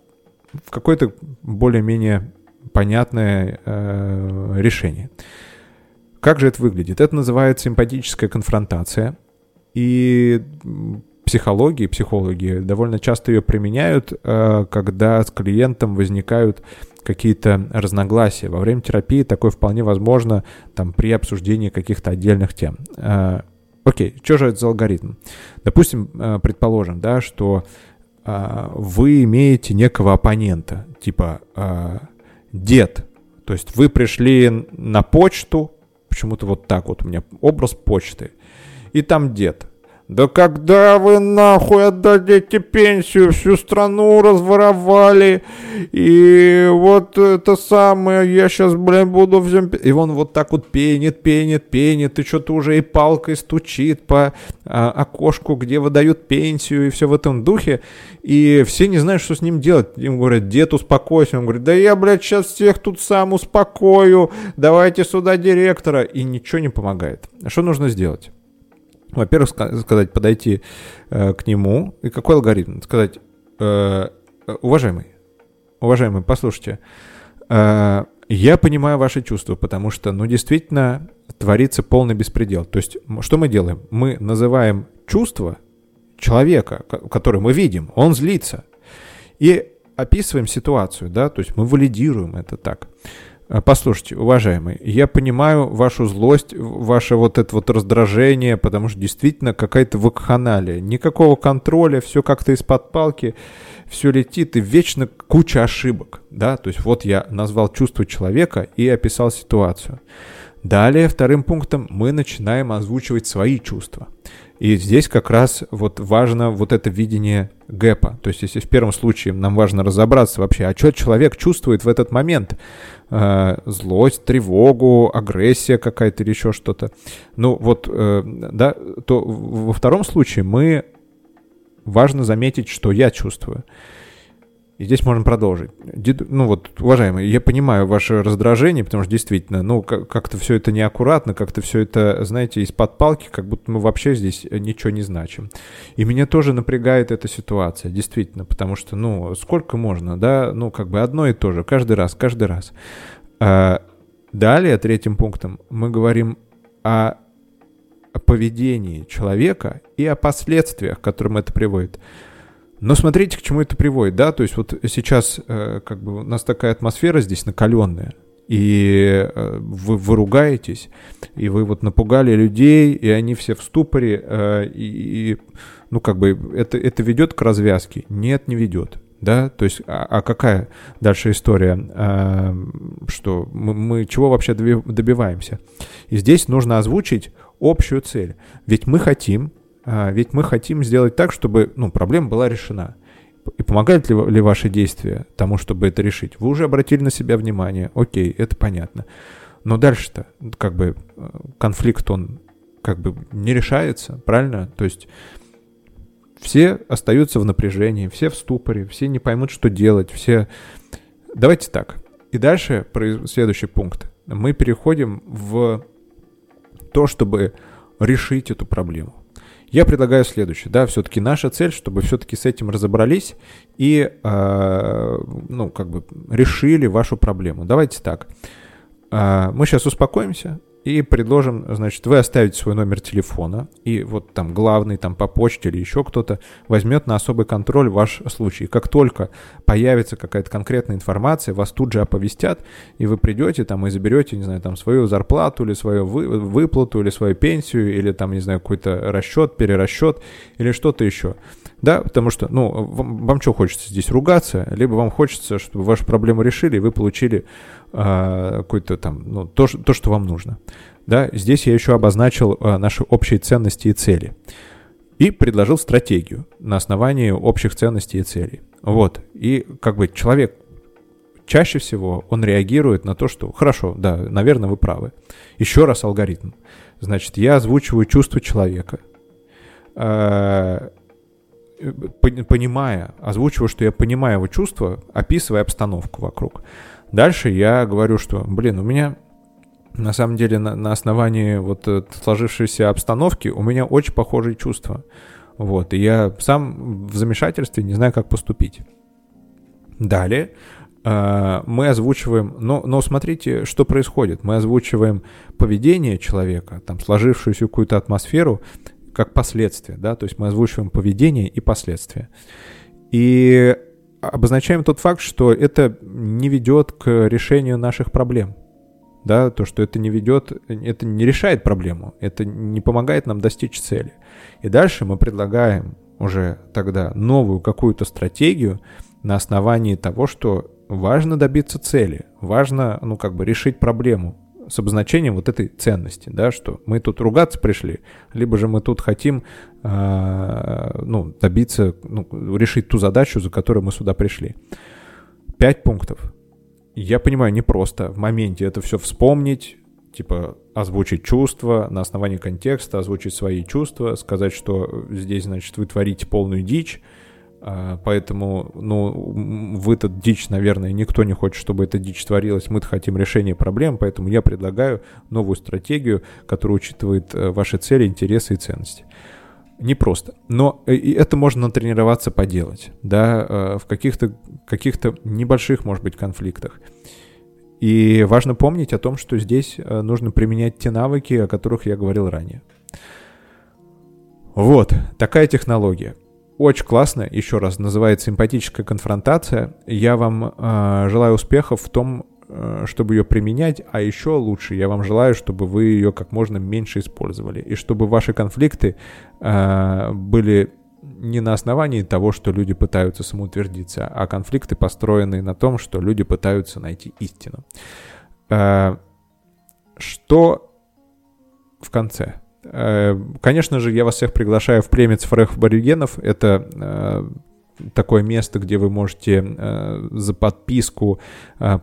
Speaker 1: в какое-то более-менее понятное э, решение. Как же это выглядит? Это называется эмпатическая конфронтация. И психологии, психологи довольно часто ее применяют, э, когда с клиентом возникают какие-то разногласия. Во время терапии такое вполне возможно там, при обсуждении каких-то отдельных тем. Э, окей, что же это за алгоритм? Допустим, э, предположим, да, что вы имеете некого оппонента, типа дед. То есть вы пришли на почту, почему-то вот так вот у меня образ почты, и там дед. Да когда вы нахуй отдадите пенсию, всю страну разворовали, и вот это самое, я сейчас, блин, буду всем... И он вот так вот пенит, пенит, пенит, и что-то уже и палкой стучит по а, окошку, где выдают пенсию, и все в этом духе, и все не знают, что с ним делать. Им говорят, дед, успокойся. Он говорит, да я, блядь, сейчас всех тут сам успокою, давайте сюда директора. И ничего не помогает. А что нужно сделать? Во-первых, сказать, подойти э, к нему. И какой алгоритм? Сказать, э, уважаемый, уважаемый, послушайте, э, я понимаю ваши чувства, потому что, ну, действительно, творится полный беспредел. То есть, что мы делаем? Мы называем чувство человека, который мы видим, он злится, и описываем ситуацию, да, то есть мы валидируем это так. Э, послушайте, уважаемый, я понимаю вашу злость, ваше вот это вот раздражение, потому что действительно какая-то вакханалия. Никакого контроля, все как-то из-под палки, все летит и вечно куча ошибок. Да? То есть вот я назвал чувство человека и описал ситуацию. Далее, вторым пунктом, мы начинаем озвучивать свои чувства. И здесь как раз вот важно вот это видение гэпа. То есть если в первом случае нам важно разобраться вообще, а что человек чувствует в этот момент, э, злость, тревогу, агрессия какая-то или еще что-то, ну вот, э, да, то во втором случае мы важно заметить, что я чувствую. И здесь можно продолжить. Ну вот, уважаемые, я понимаю ваше раздражение, потому что действительно, ну, как-то все это неаккуратно, как-то все это, знаете, из-под палки, как будто мы вообще здесь ничего не значим. И меня тоже напрягает эта ситуация, действительно, потому что, ну, сколько можно, да, ну, как бы одно и то же, каждый раз, каждый раз. А далее, третьим пунктом, мы говорим о поведении человека и о последствиях, к которым это приводит. Но смотрите, к чему это приводит, да, то есть вот сейчас э, как бы у нас такая атмосфера здесь накаленная, и э, вы, вы ругаетесь, и вы вот напугали людей, и они все в ступоре, э, и, и ну как бы это, это ведет к развязке? Нет, не ведет. Да, то есть, а, а какая дальше история, а, что мы, мы чего вообще добиваемся? И здесь нужно озвучить общую цель. Ведь мы хотим ведь мы хотим сделать так, чтобы ну, проблема была решена. И помогают ли, ли ваши действия тому, чтобы это решить? Вы уже обратили на себя внимание, окей, это понятно. Но дальше-то, как бы, э, конфликт, он как бы не решается, правильно? То есть все остаются в напряжении, все в ступоре, все не поймут, что делать, все... Давайте так. И дальше, следующий пункт. Мы переходим в то, чтобы решить эту проблему. Я предлагаю следующее, да, все-таки наша цель, чтобы все-таки с этим разобрались и, э, ну, как бы решили вашу проблему. Давайте так. Э, мы сейчас успокоимся, и предложим, значит, вы оставите свой номер телефона, и вот там главный там по почте или еще кто-то возьмет на особый контроль ваш случай. Как только появится какая-то конкретная информация, вас тут же оповестят, и вы придете там и заберете, не знаю, там свою зарплату или свою вы, выплату, или свою пенсию, или там, не знаю, какой-то расчет, перерасчет, или что-то еще. Да, потому что, ну, вам, вам что хочется здесь ругаться, либо вам хочется, чтобы вашу проблему решили, и вы получили какой-то там, ну, то, то, что вам нужно. Да, здесь я еще обозначил э, наши общие ценности и цели. И предложил стратегию на основании общих ценностей и целей. Вот. И как бы человек чаще всего он реагирует на то, что хорошо, да, наверное, вы правы. Еще раз алгоритм. Значит, я озвучиваю чувства человека. Э, понимая, озвучиваю, что я понимаю его чувства, описывая обстановку вокруг. Дальше я говорю, что, блин, у меня на самом деле на, на основании вот сложившейся обстановки у меня очень похожие чувства. Вот, и я сам в замешательстве не знаю, как поступить. Далее э, мы озвучиваем, но, но смотрите, что происходит. Мы озвучиваем поведение человека, там сложившуюся какую-то атмосферу, как последствия, да, то есть мы озвучиваем поведение и последствия. И обозначаем тот факт, что это не ведет к решению наших проблем. Да, то, что это не ведет, это не решает проблему, это не помогает нам достичь цели. И дальше мы предлагаем уже тогда новую какую-то стратегию на основании того, что важно добиться цели, важно, ну, как бы решить проблему, с обозначением вот этой ценности, да, что мы тут ругаться пришли, либо же мы тут хотим, э, ну, добиться, ну, решить ту задачу, за которую мы сюда пришли. Пять пунктов. Я понимаю, не просто в моменте это все вспомнить, типа озвучить чувства на основании контекста, озвучить свои чувства, сказать, что здесь, значит, вы творите полную дичь, поэтому, ну, в этот дичь, наверное, никто не хочет, чтобы эта дичь творилась. Мы хотим решения проблем, поэтому я предлагаю новую стратегию, которая учитывает э, ваши цели, интересы и ценности. Не просто. Но э, и это можно натренироваться поделать, да, э, в каких-то каких небольших, может быть, конфликтах. И важно помнить о том, что здесь нужно применять те навыки, о которых я говорил ранее. Вот, такая технология. Очень классно, еще раз, называется «Эмпатическая конфронтация». Я вам э, желаю успехов в том, э, чтобы ее применять, а еще лучше я вам желаю, чтобы вы ее как можно меньше использовали, и чтобы ваши конфликты э, были не на основании того, что люди пытаются самоутвердиться, а конфликты построены на том, что люди пытаются найти истину. Э, что в конце? Э, конечно же, я вас всех приглашаю в премец Фрех Аборигенов. Это э, такое место, где вы можете э, за подписку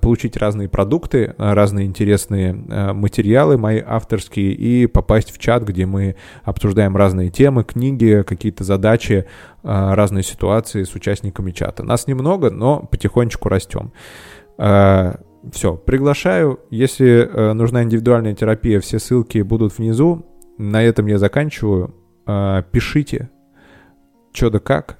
Speaker 1: получить разные продукты, разные интересные материалы мои авторские и попасть в чат, где мы обсуждаем разные темы, книги, какие-то задачи, разные ситуации с участниками чата. Нас немного, но потихонечку растем. Все, приглашаю. Если нужна индивидуальная терапия, все ссылки будут внизу на этом я заканчиваю. А, пишите, что да как.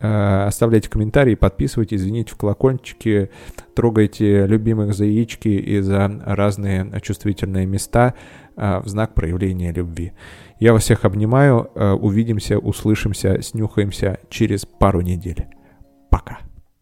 Speaker 1: А, оставляйте комментарии, подписывайтесь, звоните в колокольчики, трогайте любимых за яички и за разные чувствительные места а, в знак проявления любви. Я вас всех обнимаю. Увидимся, услышимся, снюхаемся через пару недель.